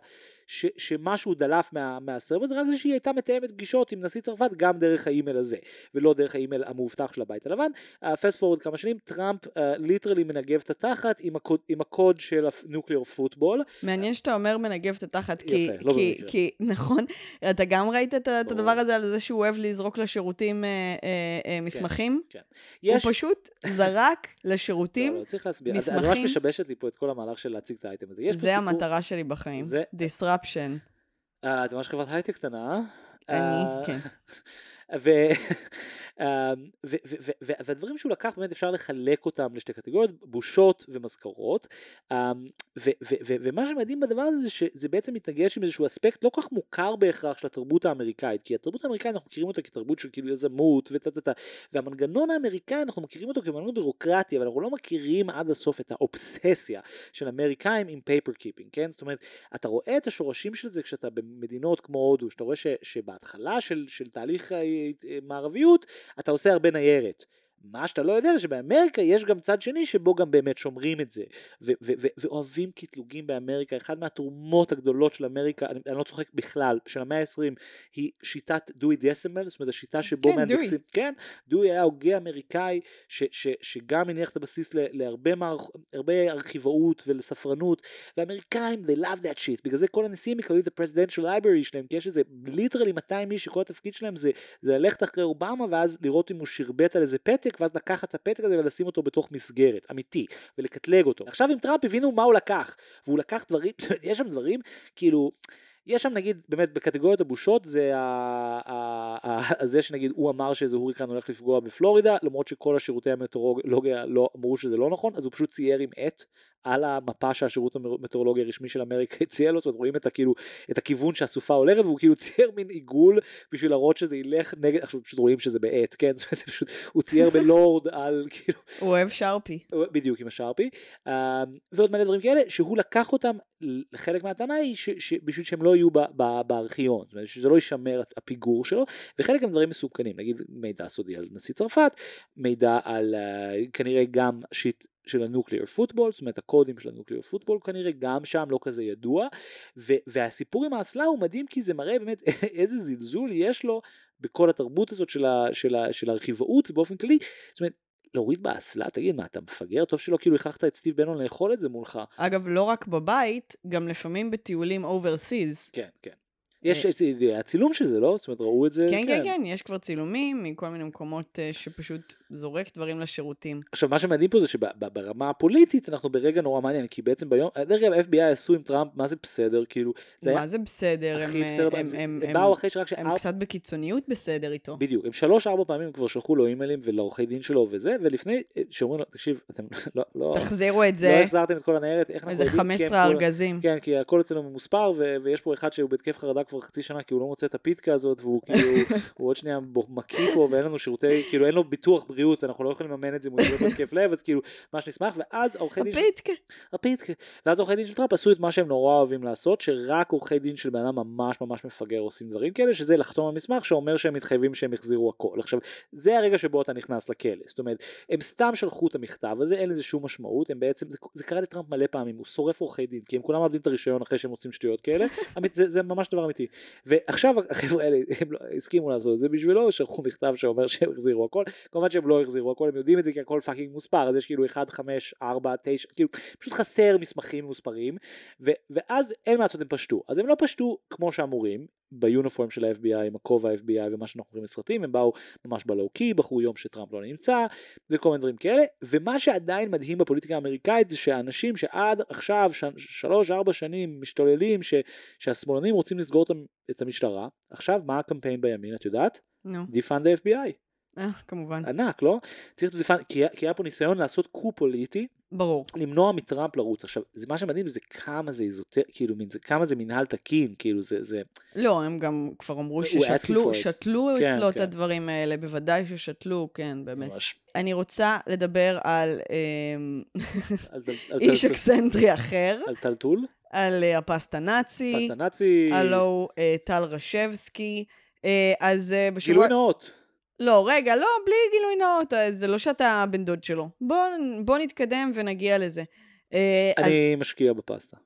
ש, שמשהו דלף מה, מהסרבר זה רק זה שהיא הייתה מתאמת פגישות עם נשיא צרפת גם דרך האימייל הזה ולא דרך האימייל המאובטח של הבית הלבן. fast forward כמה שנים טראמפ literally מנגב את התחת עם הקוד, עם הקוד של ה nuclear football. מעניין שאתה אומר מנגב את התחת, כי, יפה, לא כי. כי, נכון, אתה גם ראית את, את. הדבר הזה על זה שהוא אוהב לזרוק לשירותים אה, אה, אה, מסמכים? כן. הוא יש, פשוט זרק לשירותים, לא, לא, צריך להסביר, אז את ממש מסמכים. משבשת לי פה את כל המהלך של להציג את האייטם הזה. זה המטרה שלי בחיים, זה- disruption. אה, את ממש חברת הייטק קטנה. אני, אה, כן. אמ, והדברים שהוא לקח באמת אפשר לחלק אותם לשתי קטגוריות בושות ומזכרות אמ, ומה שמדהים בדבר הזה זה שזה בעצם מתנגש עם איזשהו אספקט לא כך מוכר בהכרח של התרבות האמריקאית כי התרבות האמריקאית אנחנו מכירים אותה כתרבות של כאילו יזמות וטה טה טה והמנגנון האמריקאי אנחנו מכירים אותו כמנגנון בירוקרטי אבל אנחנו לא מכירים עד הסוף את האובססיה של אמריקאים עם paper keeping כן? זאת אומרת אתה רואה את השורשים של זה כשאתה במדינות כמו הודו שאתה רואה שבהתחלה של, של תהליך ה- מערביות אתה עושה הרבה ניירת. מה שאתה לא יודע זה שבאמריקה יש גם צד שני שבו גם באמת שומרים את זה, ו- ו- ו- ואוהבים קטלוגים באמריקה, אחת מהתרומות הגדולות של אמריקה, אני, אני לא צוחק בכלל, של המאה ה-20, היא שיטת Dewey decimal, זאת אומרת השיטה שבו כן, מהנדסים, Dewey. כן, Dewey היה הוגה אמריקאי ש- ש- שגם הניח את הבסיס ל- להרבה מערכ- ארכיבאות ולספרנות, והאמריקאים they love that shit, בגלל זה כל הנשיאים מקבלים את ה-presidential library שלהם, כי יש איזה literally 200 איש שכל התפקיד שלהם זה, זה ללכת אחרי אובמה ואז לראות אם הוא שירבט על איזה פתק, ואז לקחת את הפתק הזה ולשים אותו בתוך מסגרת, אמיתי, ולקטלג אותו. עכשיו עם טראמפ הבינו מה הוא לקח, והוא לקח דברים, יש שם דברים, כאילו... יש שם נגיד באמת בקטגוריות הבושות זה ה- ה- ה- זה שנגיד הוא אמר שאיזה הוריקן הולך לפגוע בפלורידה למרות שכל השירותי המטאורולוגיה לא אמרו שזה לא נכון אז הוא פשוט צייר עם עט על המפה שהשירות המטאורולוגי הרשמי של אמריקה הציע לו זאת אומרת רואים את הכאילו את הכיוון שהסופה הולכת והוא כאילו צייר מין עיגול בשביל להראות שזה ילך נגד עכשיו פשוט רואים שזה בעט כן זאת אומרת, פשוט הוא צייר בלורד על כאילו הוא אוהב שרפי. בדיוק עם השרפי אמ, ועוד מלא דברים כאלה שהוא לקח אותם לחלק מהטענה היא ש- שבשביל שהם לא יהיו ב- ב- בארכיון זאת אומרת שזה לא יישמר הפיגור שלו וחלק הם דברים מסוכנים נגיד מידע סודי על נשיא צרפת מידע על אה, כנראה גם שיט של הנוקליאר פוטבול, זאת אומרת הקודים של הנוקליאר פוטבול כנראה גם שם לא כזה ידוע ו- והסיפור עם האסלה הוא מדהים כי זה מראה באמת איזה זלזול יש לו בכל התרבות הזאת של, ה- של, ה- של הרכיבאות באופן כללי, זאת אומרת להוריד באסלה, תגיד מה אתה מפגר? טוב שלא כאילו הכרחת את סטיב בנון לאכול את זה מולך. אגב, לא רק בבית, גם לפעמים בטיולים overseas. כן, כן. יש יש- היה צילום של זה, לא? זאת אומרת ראו את זה? כן, כן, כן, יש כבר צילומים מכל מיני מקומות אה, שפשוט זורק דברים לשירותים. עכשיו מה שמדהים פה זה שברמה הפוליטית אנחנו ברגע נורא מעניין כי בעצם ביום, דרך אגב ה-FBI עשו עם טראמפ מה זה בסדר כאילו, מה זה בסדר? הם, אה, הם- באו אחרי שרק הם קצת בקיצוניות בסדר איתו. בדיוק, הם שלוש ארבע פעמים כבר שלחו לו אימיילים ולעורכי דין שלו וזה, ולפני אה, שאומרים לו תקשיב אתם לא, לא, תחזירו את לא זה, החזרתם את כל הניירת, איך אנחנו איזה יודעים? הם 15 כל- ארגזים. כן, כי הכל אצלנו ממוספר, ויש פה אחד שהוא בהתקף חרדה כבר חצי שנה, כי הוא לא מוצא את הפיתקה הזאת, והוא כאילו, הוא עוד שנייה מקיא פה, ואין לנו שירותי, כאילו אין לו ביטוח בריאות, אנחנו לא יכולים לממן את זה אם הוא יהיה בהתקף לב, אז כאילו, מה שנשמח, ואז עורכי דין, הפיתקה. הפיתקה, ואז עורכי דין של טראמפ עשו את מה שהם נורא אוהבים לעשות, שרק עורכי דין של בן אדם ממש ממש מפגר עושים דברים כאלה, שזה לחתום על מסמך שאומר שהם מתחייבים שהם יחזירו הכל. עכשיו, זה הרגע שבו אתה נכנס לכלא, זאת אומרת, הם סתם שלחו את המכתב הזה, אין לזה שום משמעות, הם בעצם, זה, זה קרה לטראמפ מלא פעמים, הוא שורף עורכי דין, כי הם כולם מאבדים את הרישיון אחרי שהם עושים שטויות כאלה, זה, זה ממש דבר אמיתי. ועכשיו החבר'ה האלה, הם לא, הסכימו לעשות את זה בשבילו, שלחו מכתב שאומר שהם החזירו הכל, כמובן שהם לא החזירו הכל, הם יודעים את זה כי הכל fucking מוספר, אז יש כאילו 1, 5, 4, 9, כאילו, פשוט חסר מסמכים מוספרים, ו, ואז אין מה לעשות, הם פשטו. אז הם לא פשטו כמו שאמורים, ב uniform של ה-FBI עם הכובע ה-FBI ומה שאנחנו רואים בסרטים, הם באו ממש ב low key, בחרו יום שטראמפ לא נמצא, וכל מיני דברים כאלה, ומה שעדיין מדהים בפוליטיקה האמריקאית זה שאנשים שעד עכשיו, שלוש ארבע שנים משתוללים ש, שהשמאלנים רוצים לסגור את, המ- את המשטרה, עכשיו מה הקמפיין בימין את יודעת? נו, defund ה-FBI, אה, כמובן. ענק לא? צריך היה- כי היה פה ניסיון לעשות קו פוליטי, ברור. למנוע מטראמפ לרוץ, עכשיו זה מה שמדהים זה כמה זה איזוטר, כאילו זה, כמה זה מנהל תקין, כאילו זה, זה, לא, הם גם כבר אמרו ששתלו. שתלו כן, אצלו את כן. הדברים האלה, בוודאי ששתלו, כן, באמת. ממש, אני רוצה לדבר על אמ, על, על, איש אקסנטרי אחר, על טלטול, על אה, הפסטה נאצי, פסטה נאצי, הלו אה, טל רשבסקי. אה, אז בשבוע... גילוי נאות. לא, רגע, לא, בלי גילוי נאות, אה, זה לא שאתה בן דוד שלו. בוא, בוא נתקדם ונגיע לזה. אה, אז- אני משקיע בפסטה.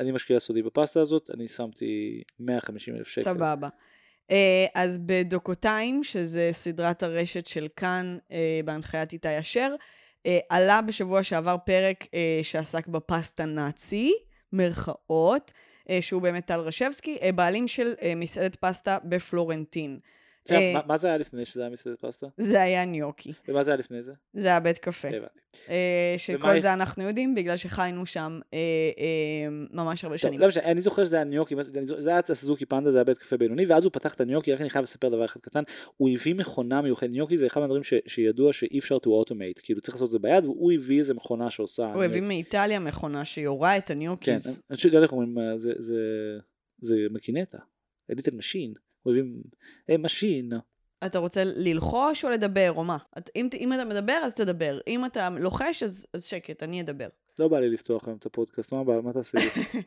אני משקיע סודי בפסטה הזאת, אני שמתי 150 אלף שקל. סבבה. אה, אז בדוקותיים, שזה סדרת הרשת של כאן בהנחיית איתי אשר, עלה בשבוע שעבר פרק שעסק בפסטה נאצי, מירכאות, שהוא באמת טל רשבסקי, בעלים של מסעדת פסטה בפלורנטין. עכשיו, אה, מה- מה זה היה לפני שזה היה מסעדת פסטה? זה היה ניוקי, ומה זה היה לפני זה? זה היה בית קפה. אה, שכל זה אנחנו יודעים בגלל שחיינו שם אה, ממש הרבה שנים. לא משנה, אני זוכר שזה היה ניוקי, זה- היה הסוזוקי פנדה, זה היה בית קפה בינוני, ואז הוא פתח את הניוקי, רק אני חייב לספר דבר אחד קטן, הוא הביא מכונה מיוחדת, ניוקי זה אחד מהדברים שידוע שאי אפשר to automate, כאילו צריך לעשות את זה ביד, והוא הביא איזה מכונה שעושה. הוא הביא מאיטליה מכונה שיורה את כן, הניוקיז. אני חושב, איך אומרים, זה מקינטה, a digital machine, הוא machine, אתה רוצה ללחוש או לדבר, או מה? את, אם, אם אתה מדבר, אז תדבר. אם אתה לוחש, אז, אז שקט, אני אדבר. לא בא לי לפתוח היום את הפודקאסט, מה מה תעשי?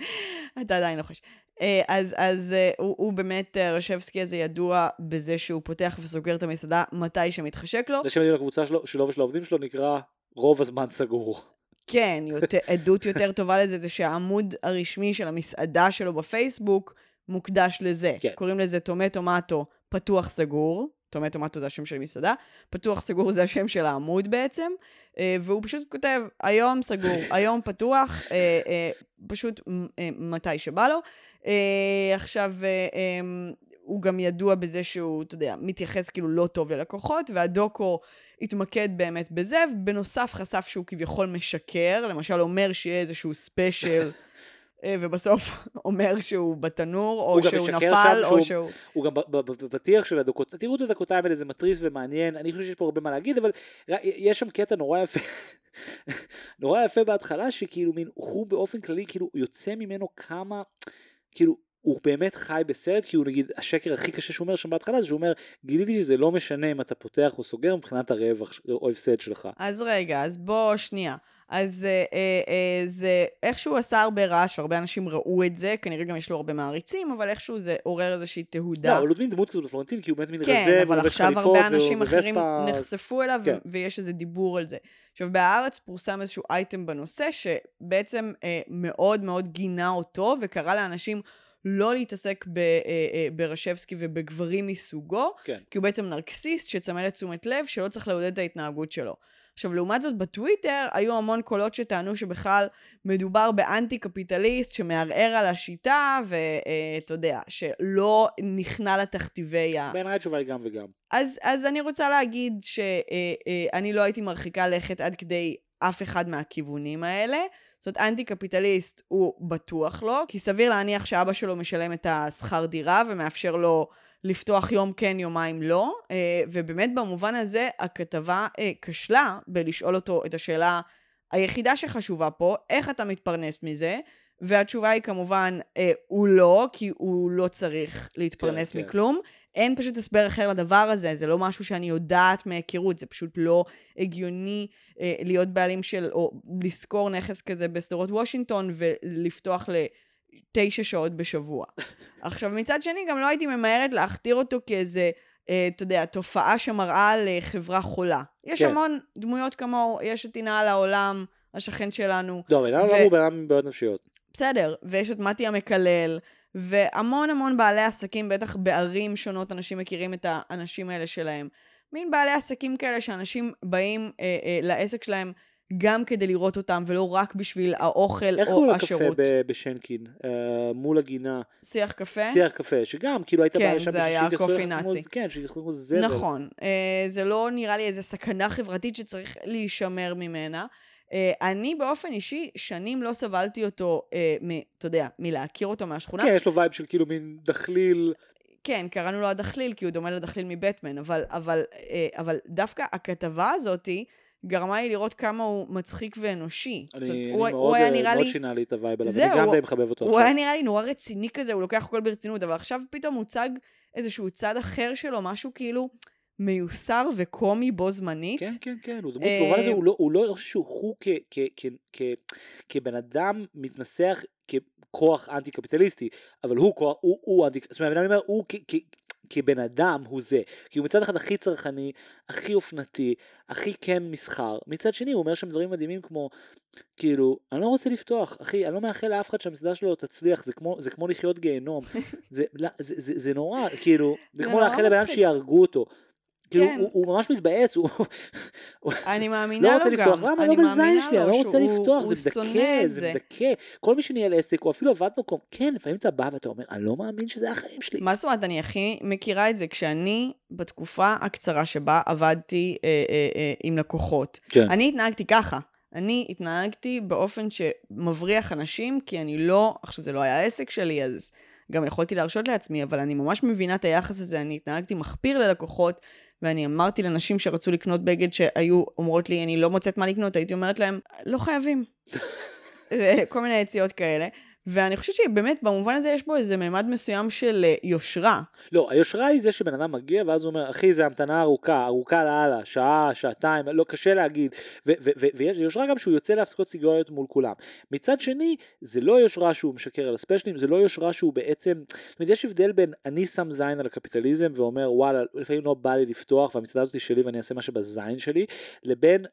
אתה עדיין לוחש. אה, אז, אז אה, הוא, הוא באמת, אה, רשבסקי הזה ידוע בזה שהוא פותח וסוגר את המסעדה מתי שמתחשק לו. זה שם הדיון הקבוצה שלו, שלו ושל העובדים שלו נקרא רוב הזמן סגור. כן, יותר, עדות יותר טובה לזה זה שהעמוד הרשמי של המסעדה שלו בפייסבוק מוקדש לזה. כן. קוראים לזה טומטו מטו פתוח סגור. טומטו מטו זה השם של מסעדה, פתוח סגור זה השם של העמוד בעצם, אה, והוא פשוט כותב, היום סגור, היום פתוח, אה, אה, פשוט אה, מתי שבא לו. אה, עכשיו, אה, אה, הוא גם ידוע בזה שהוא, אתה יודע, מתייחס כאילו לא טוב ללקוחות, והדוקו התמקד באמת בזה, ובנוסף חשף שהוא כביכול משקר, למשל אומר שיהיה איזשהו ספיישל, ובסוף אומר שהוא בתנור, או שהוא נפל, או שהוא- שהוא... הוא גם בפתיח של הדקות, תראו את הדקותיים האלה, זה מתריס ומעניין, אני חושב שיש פה הרבה מה להגיד, אבל יש שם קטע נורא יפה, נורא יפה בהתחלה, שכאילו מין, הוא באופן כללי, כאילו יוצא ממנו כמה, כאילו, הוא באמת חי בסרט, כי הוא נגיד, השקר הכי קשה שהוא אומר שם בהתחלה, זה שהוא אומר, גיליתי שזה לא משנה אם אתה פותח או סוגר מבחינת הרווח או הפסד שלך. אז רגע, אז בוא שנייה. אז אה, אה, אה, זה איכשהו עשה הרבה רעש, והרבה אנשים ראו את זה, כנראה גם יש לו הרבה מעריצים, אבל איכשהו זה עורר איזושהי לא, תהודה. הוא לא מין דמות כזאת בפלורנטין, כי הוא באמת מין כן, רזה, אבל עכשיו הרבה אנשים אחרים בווספה- נחשפו אליו, כן. ויש איזה דיבור על זה. עכשיו, בהארץ פורסם איזשהו אייטם בנושא, שבעצם אה, מאוד מאוד גינה אותו, וקרא לאנשים לא להתעסק ב, אה, אה, ברשבסקי ובגברים מסוגו, כן. כי הוא בעצם נרקסיסט שצמא לתשומת לב, שלא צריך לעודד את ההתנהגות שלו. עכשיו, לעומת זאת, בטוויטר היו המון קולות שטענו שבכלל מדובר באנטי-קפיטליסט שמערער על השיטה, ואתה יודע, שלא נכנע לתכתיבי ה... בעיניי התשובה היא גם וגם. אז, אז אני רוצה להגיד שאני לא הייתי מרחיקה לכת עד כדי אף אחד מהכיוונים האלה. זאת אומרת, אנטי-קפיטליסט הוא בטוח לא, כי סביר להניח שאבא שלו משלם את השכר דירה ומאפשר לו לפתוח יום כן, יומיים לא. אה, ובאמת במובן הזה הכתבה אה, כשלה בלשאול אותו את השאלה היחידה שחשובה פה, איך אתה מתפרנס מזה? והתשובה היא כמובן, אה, הוא לא, כי הוא לא צריך להתפרנס כן, כן. אין פשוט הסבר אחר לדבר הזה, זה לא משהו שאני יודעת מהיכרות, זה פשוט לא הגיוני אה, להיות בעלים של, או לשכור נכס כזה בשדרות וושינגטון ולפתוח לתשע שעות בשבוע. עכשיו, מצד שני, גם לא הייתי ממהרת להכתיר אותו כאיזה, אה, אתה יודע, תופעה שמראה על אה, חברה חולה. יש כן. המון דמויות כמוהו, יש את עינה על העולם, השכן שלנו. לא, אבל למה ו- הוא בן אדם עם בעיות נפשיות? בסדר, ויש את מתי המקלל, והמון המון בעלי עסקים, בטח בערים שונות אנשים מכירים את האנשים האלה שלהם. מין בעלי עסקים כאלה שאנשים באים אה, אה, לעסק שלהם גם כדי לראות אותם, ולא רק בשביל האוכל איך קוראים או לקפה השירות. ב- בשנקין? אה, מול הגינה, שיח קפה? שיח קפה, שגם כאילו הייתה כן, בעיה שם זה היה קופי נאצי. כן, שהתייחסו זבל. נכון. אה, זה לא נראה לי איזו סכנה חברתית שצריך להישמר ממנה. אה, אני באופן אישי, שנים לא סבלתי אותו, אה, מ, אתה יודע, מלהכיר אותו מהשכונה. כן, יש לו vibe של כאילו מין דחליל. כן, קראנו לו הדחליל, כי הוא דומה לדחליל מבטמן, אבל, אבל, אה, אבל דווקא הכתבה הזאתי גרמה לי לראות כמה הוא מצחיק ואנושי. זאת אני אומרת, אני הוא, הוא מאוד היה אה, נראה מאוד לי... שינה לי את ה vibe עליו, אני גם הוא- די מחבב אותו הוא היה עכשיו. נראה לי נורא רציני כזה, הוא לוקח הכל ברצינות, אבל עכשיו פתאום הוצג איזשהו צד אחר שלו, משהו כאילו מיוסר וקומי בו זמנית. כן, כן, כן, הוא דמות, אה, במובן הזה הוא לא, הוא לא, אני חושב שהוא הוא כ- כ- כ- כ- כבן אדם מתנסח ככוח אנטי קפיטליסטי, אבל הוא כוח, הוא, הוא אנטי, זאת אומרת, אני אומר, הוא כבן אדם הוא זה, כי הוא מצד אחד הכי צרכני, הכי אופנתי, הכי כן מסחר, מצד שני הוא אומר שם דברים מדהימים כמו, כאילו, אני לא רוצה לפתוח, אחי, אני לא מאחל לאף אחד שהמסעדה שלו תצליח, זה כמו, זה כמו לחיות גיהנום, זה, לא, זה, זה, זה נורא, כאילו, זה זה כמו לאחל לבן אדם. שיהרגו אותו. כאילו, כן. הוא, הוא ממש מתבאס, הוא, אני מאמינה לא לו רוצה גם. לפתוח, למה? אני לא בזין שלי, אני לא רוצה לפתוח, זה מדכא, זה מדכא. כל מי שניהל עסק, או אפילו עבד במקום, כן, לפעמים אתה בא ואתה אומר, אני לא מאמין שזה החיים שלי. מה זאת אומרת, אני הכי מכירה את זה כשאני, בתקופה הקצרה שבה עבדתי אה, אה, אה, עם לקוחות, כן. אני התנהגתי ככה. אני התנהגתי באופן שמבריח אנשים, כי אני לא, עכשיו זה לא היה העסק שלי, אז גם יכולתי להרשות לעצמי, אבל אני ממש מבינה את היחס הזה, אני התנהגתי מחפיר ללקוחות, ואני אמרתי לנשים שרצו לקנות בגד שהיו אומרות לי, אני לא מוצאת מה לקנות, הייתי אומרת להם, לא חייבים. כל מיני יציאות כאלה. ואני חושבת שבאמת במובן הזה יש בו איזה ממד מסוים של אה, יושרה. לא, היושרה היא זה שבן אדם מגיע ואז הוא אומר, אחי, זה המתנה ארוכה, ארוכה לאללה, שעה, שעתיים, לא, קשה להגיד. ויש יושרה גם שהוא יוצא להפסקות סיגריות מול כולם. מצד שני, זה לא יושרה שהוא משקר על הספיישלים, זה לא יושרה שהוא בעצם, זאת אומרת, יש הבדל בין אני שם זין על הקפיטליזם ואומר, וואלה, לפעמים לא בא לי לפתוח והמסעדה הזאת שלי ואני אעשה מה שבזין שלי, לבין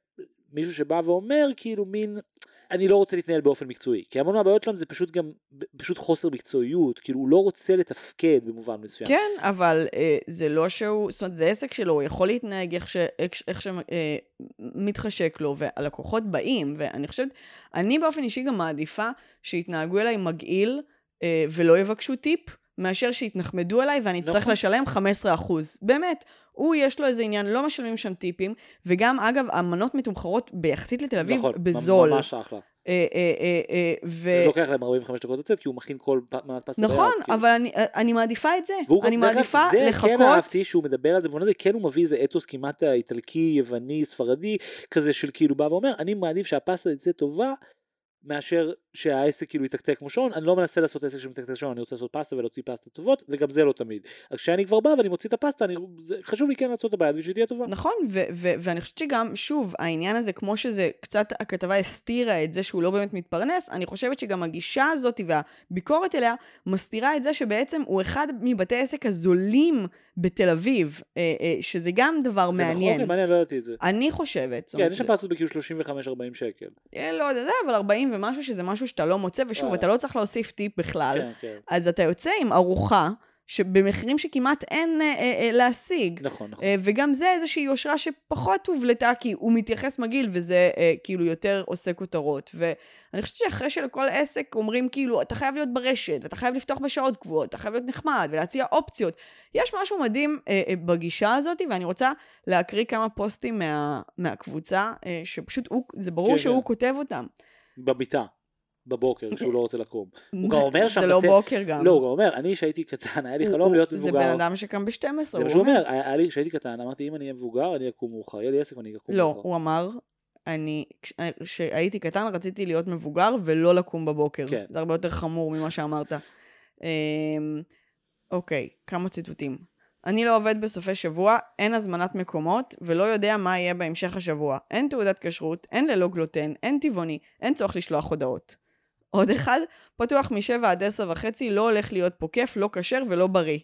מישהו שבא ואומר, כאילו, מין... אני לא רוצה להתנהל באופן מקצועי, כי המון מהבעיות שלהם זה פשוט גם, פשוט חוסר מקצועיות, כאילו הוא לא רוצה לתפקד במובן מסוים. כן, אבל אה, זה לא שהוא, זאת אומרת, זה עסק שלו, הוא יכול להתנהג איך, ש, איך, איך שמתחשק לו, והלקוחות באים, ואני חושבת, אני באופן אישי גם מעדיפה שיתנהגו אליי מגעיל אה, ולא יבקשו טיפ, מאשר שיתנחמדו אליי ואני אצטרך נכון. לשלם 15%. באמת, הוא יש לו איזה עניין, לא משלמים שם טיפים, וגם אגב, המנות מתומחרות ביחסית לתל אביב נכון, בזול. ממש אחלה. אה, אה, אה, אה, ו... זה לוקח להם 45 דקות לצאת, כי הוא מכין כל מנת פסטה ביד. נכון, כאילו. אבל אני, אני מעדיפה את זה. אני מעדיפה זה לחכות. כן אהבתי שהוא מדבר על זה, במובן הזה כן הוא מביא איזה אתוס כמעט איטלקי, יווני, ספרדי, כזה של כאילו בא ואומר, אני מעדיף שהפסטה תצא טובה, מאשר שהעסק כאילו יתקתק כמו שעון, אני לא מנסה לעשות עסק שמתקתק שעון, אני רוצה לעשות פסטה ולהוציא פסטה טובות, וגם זה לא תמיד. אז כשאני כבר בא ואני מוציא את הפסטה, אני, חשוב לי כן לעשות את הבעיה ושהיא תהיה טובה. נכון, ו- ו- ואני חושבת שגם, שוב, העניין הזה, כמו שזה, קצת הכתבה הסתירה את זה שהוא לא באמת מתפרנס, אני חושבת שגם הגישה הזאת והביקורת אליה מסתירה את זה שבעצם הוא אחד מבתי העסק הזולים בתל אביב, אה, אה, שזה גם דבר זה נכון, מעניין. זה מעניין, לא ידעתי את זה. אני חושבת. כן, יש שם פסטות בכאילו 35-40 שקל. אה, לא יודע, אבל 40 ומשהו שזה משהו שאתה לא מוצא, ושוב, וואלה. אתה לא צריך להוסיף טיפ בכלל. כן, כן. אז אתה יוצא עם ארוחה שבמחירים שכמעט אין אה, אה, אה, להשיג. נכון, נכון. אה, וגם זה איזושהי יושרה שפחות הובלטה, כי הוא מתייחס מגעיל, וזה אה, כאילו יותר עושה כותרות. ואני חושבת שאחרי שלכל עסק אומרים כאילו, אתה חייב להיות ברשת, ואתה חייב לפתוח בשעות קבועות, אתה חייב להיות נחמד, ולהציע אופציות. יש משהו מדהים אה, אה, בגישה הזאת, ואני רוצה להקריא כמה פוסטים מה, מהקבוצה, אה, שפשוט הוא, זה ברור כן, שהוא כן. כותב אותם. במיטה, בבוקר, כשהוא לא רוצה לקום. הוא גם אומר שם זה לא בוקר גם. לא, הוא גם אומר, אני שהייתי קטן, היה לי הוא- חלום הוא- להיות זה מבוגר. בן אדם שקם ב-12, זה מה שהוא אומר, כשהייתי קטן, אמרתי, אם אני אהיה מבוגר, אני אקום מאוחר, יהיה לי עסק ואני אקום לא, מאוחר. הוא אמר, אני, כש- כשהייתי קטן רציתי להיות מבוגר ולא לקום בבוקר. כן. זה הרבה יותר חמור ממה שאמרת. אמ, אוקיי, כמה ציטוטים. אני לא עובד בסופי שבוע, אין הזמנת מקומות, ולא יודע מה יהיה בהמשך השבוע. אין תעודת כשרות, אין ללא גלוטן, אין טבעוני, אין צורך לשלוח הודעות. עוד אחד, פתוח מ-7 עד 10 וחצי, לא הולך להיות פה כיף, לא כשר ולא בריא.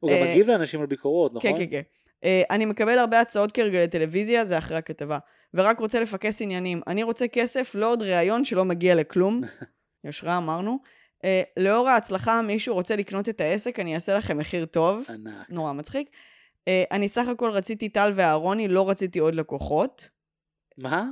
הוא גם אה, מגיב לאנשים על ביקורות, נכון? כן, כן, כן. Uh, אני מקבל הרבה הצעות כהרגלי טלוויזיה, זה אחרי הכתבה. ורק רוצה לפקס עניינים. אני רוצה כסף, לא עוד ראיון שלא מגיע לכלום. יושרה אמרנו. Uh, לאור ההצלחה, מישהו רוצה לקנות את העסק, אני אעשה לכם מחיר טוב. ענק. נורא מצחיק. Uh, אני סך הכל רציתי טל ואהרוני, לא רציתי עוד לקוחות. מה?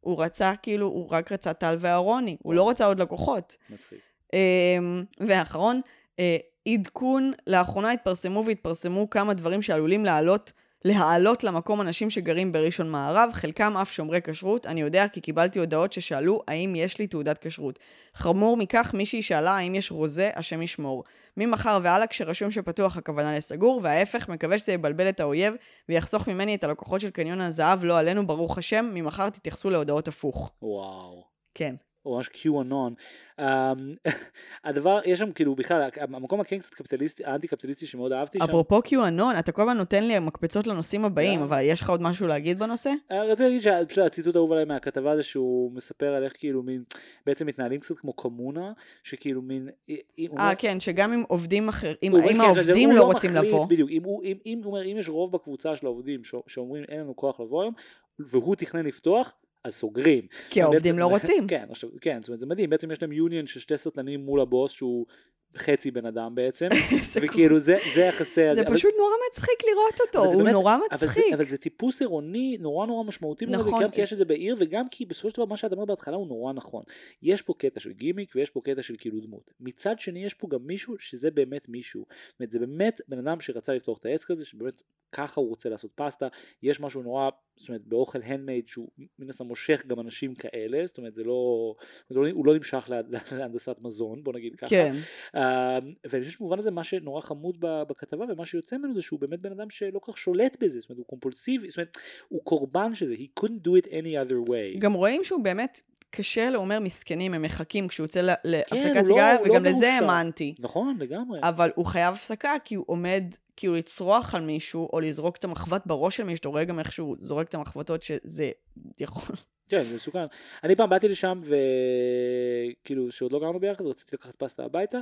הוא רצה, כאילו, הוא רק רצה טל ואהרוני. הוא לא רצה עוד לקוחות. מצחיק. אמ, ואחרון, אה, עדכון, לאחרונה התפרסמו והתפרסמו כמה דברים שעלולים לעלות, להעלות למקום אנשים שגרים בראשון מערב, חלקם אף שומרי כשרות. אני יודע כי קיבלתי הודעות ששאלו האם יש לי תעודת כשרות. חמור מכך, מישהי שאלה האם יש רוזה, השם ישמור. ממחר והלאה, כשרשום שפתוח הכוונה לסגור, וההפך, מקווה שזה יבלבל את האויב ויחסוך ממני את הלקוחות של קניון הזהב, לא עלינו, ברוך השם, ממחר תתייחסו להודעות הפוך. וואו. כן. הוא ממש QAnon. Um, הדבר, יש שם כאילו בכלל, המקום הכן קצת קפיטליסטי, האנטי קפיטליסטי שמאוד אהבתי שם. אפרופו QAnon, אתה כל הזמן נותן לי מקפצות לנושאים הבאים, כן. אבל יש לך עוד משהו להגיד בנושא? אה, רציתי להגיד שפשוט הציטוט האהוב עליי מהכתבה זה שהוא מספר על איך כאילו מין, בעצם מתנהלים קצת כמו קומונה, שכאילו מין, הוא אה, אומר- כן, שגם אם עובדים אחר, אם כן, העובדים הוא לא רוצים מחליט, לבוא. בדיוק, אם הוא אם- אם יש רוב בקבוצה של העובדים שאומרים אין לנו כוח לבוא היום, והוא תכנן לפתוח, אז סוגרים. כי העובדים בעצם- לא רוצים. כן, עכשיו, כן, זאת אומרת, זה מדהים, בעצם יש להם יוניון של שתי סטלנים מול הבוס שהוא חצי בן אדם בעצם, וכאילו זה זה יחסי... זה אבל- פשוט נורא מצחיק לראות אותו, הוא באמת- נורא אבל זה, מצחיק. אבל זה טיפוס עירוני נורא נורא משמעותי, מאוד, נכון. גם כי יש את זה בעיר וגם כי בסופו של דבר מה שאת אמרת בהתחלה הוא נורא נכון. יש פה קטע של גימיק ויש פה קטע של כאילו דמות. מצד שני יש פה גם מישהו שזה באמת מישהו. זאת אומרת זה באמת בן אדם שרצה לפתוח את העסק הזה, שבאמת ככה הוא רוצה לעשות פסטה. יש משהו נורא, זאת אומרת באוכל הנדמייד שהוא מן הסתם מושך גם אנשים כאלה, זאת אומרת זה לא, הוא לא נמשך לה- להנדסת מזון, בוא נגיד ככה. כן, אה, ואני חושב שבמובן הזה מה שנורא חמוד ב- בכתבה ומה שיוצא ממנו זה שהוא באמת בן אדם שלא כל כך שולט בזה, זאת אומרת הוא קומפולסיבי, זאת אומרת הוא קורבן של זה, he couldn't do it any other way. גם רואים שהוא באמת, קשה לו, הוא אומר מסכנים, הם מחכים כשהוא יוצא הוא להפסקת לא- סיגריה, לא וגם לזה מאושר. האמנתי. נכון, לגמרי. אבל הוא חייב הפסקה כי הוא עומד כאילו לצרוח על מישהו, או לזרוק את המחבת בראש של מישהו, אתה רואה גם איך שהוא זורק את המחבטות, שזה יכול... כן, זה מסוכן. אני פעם באתי לשם, וכאילו, שעוד לא גרנו ביחד, רציתי לקחת פסטה הביתה,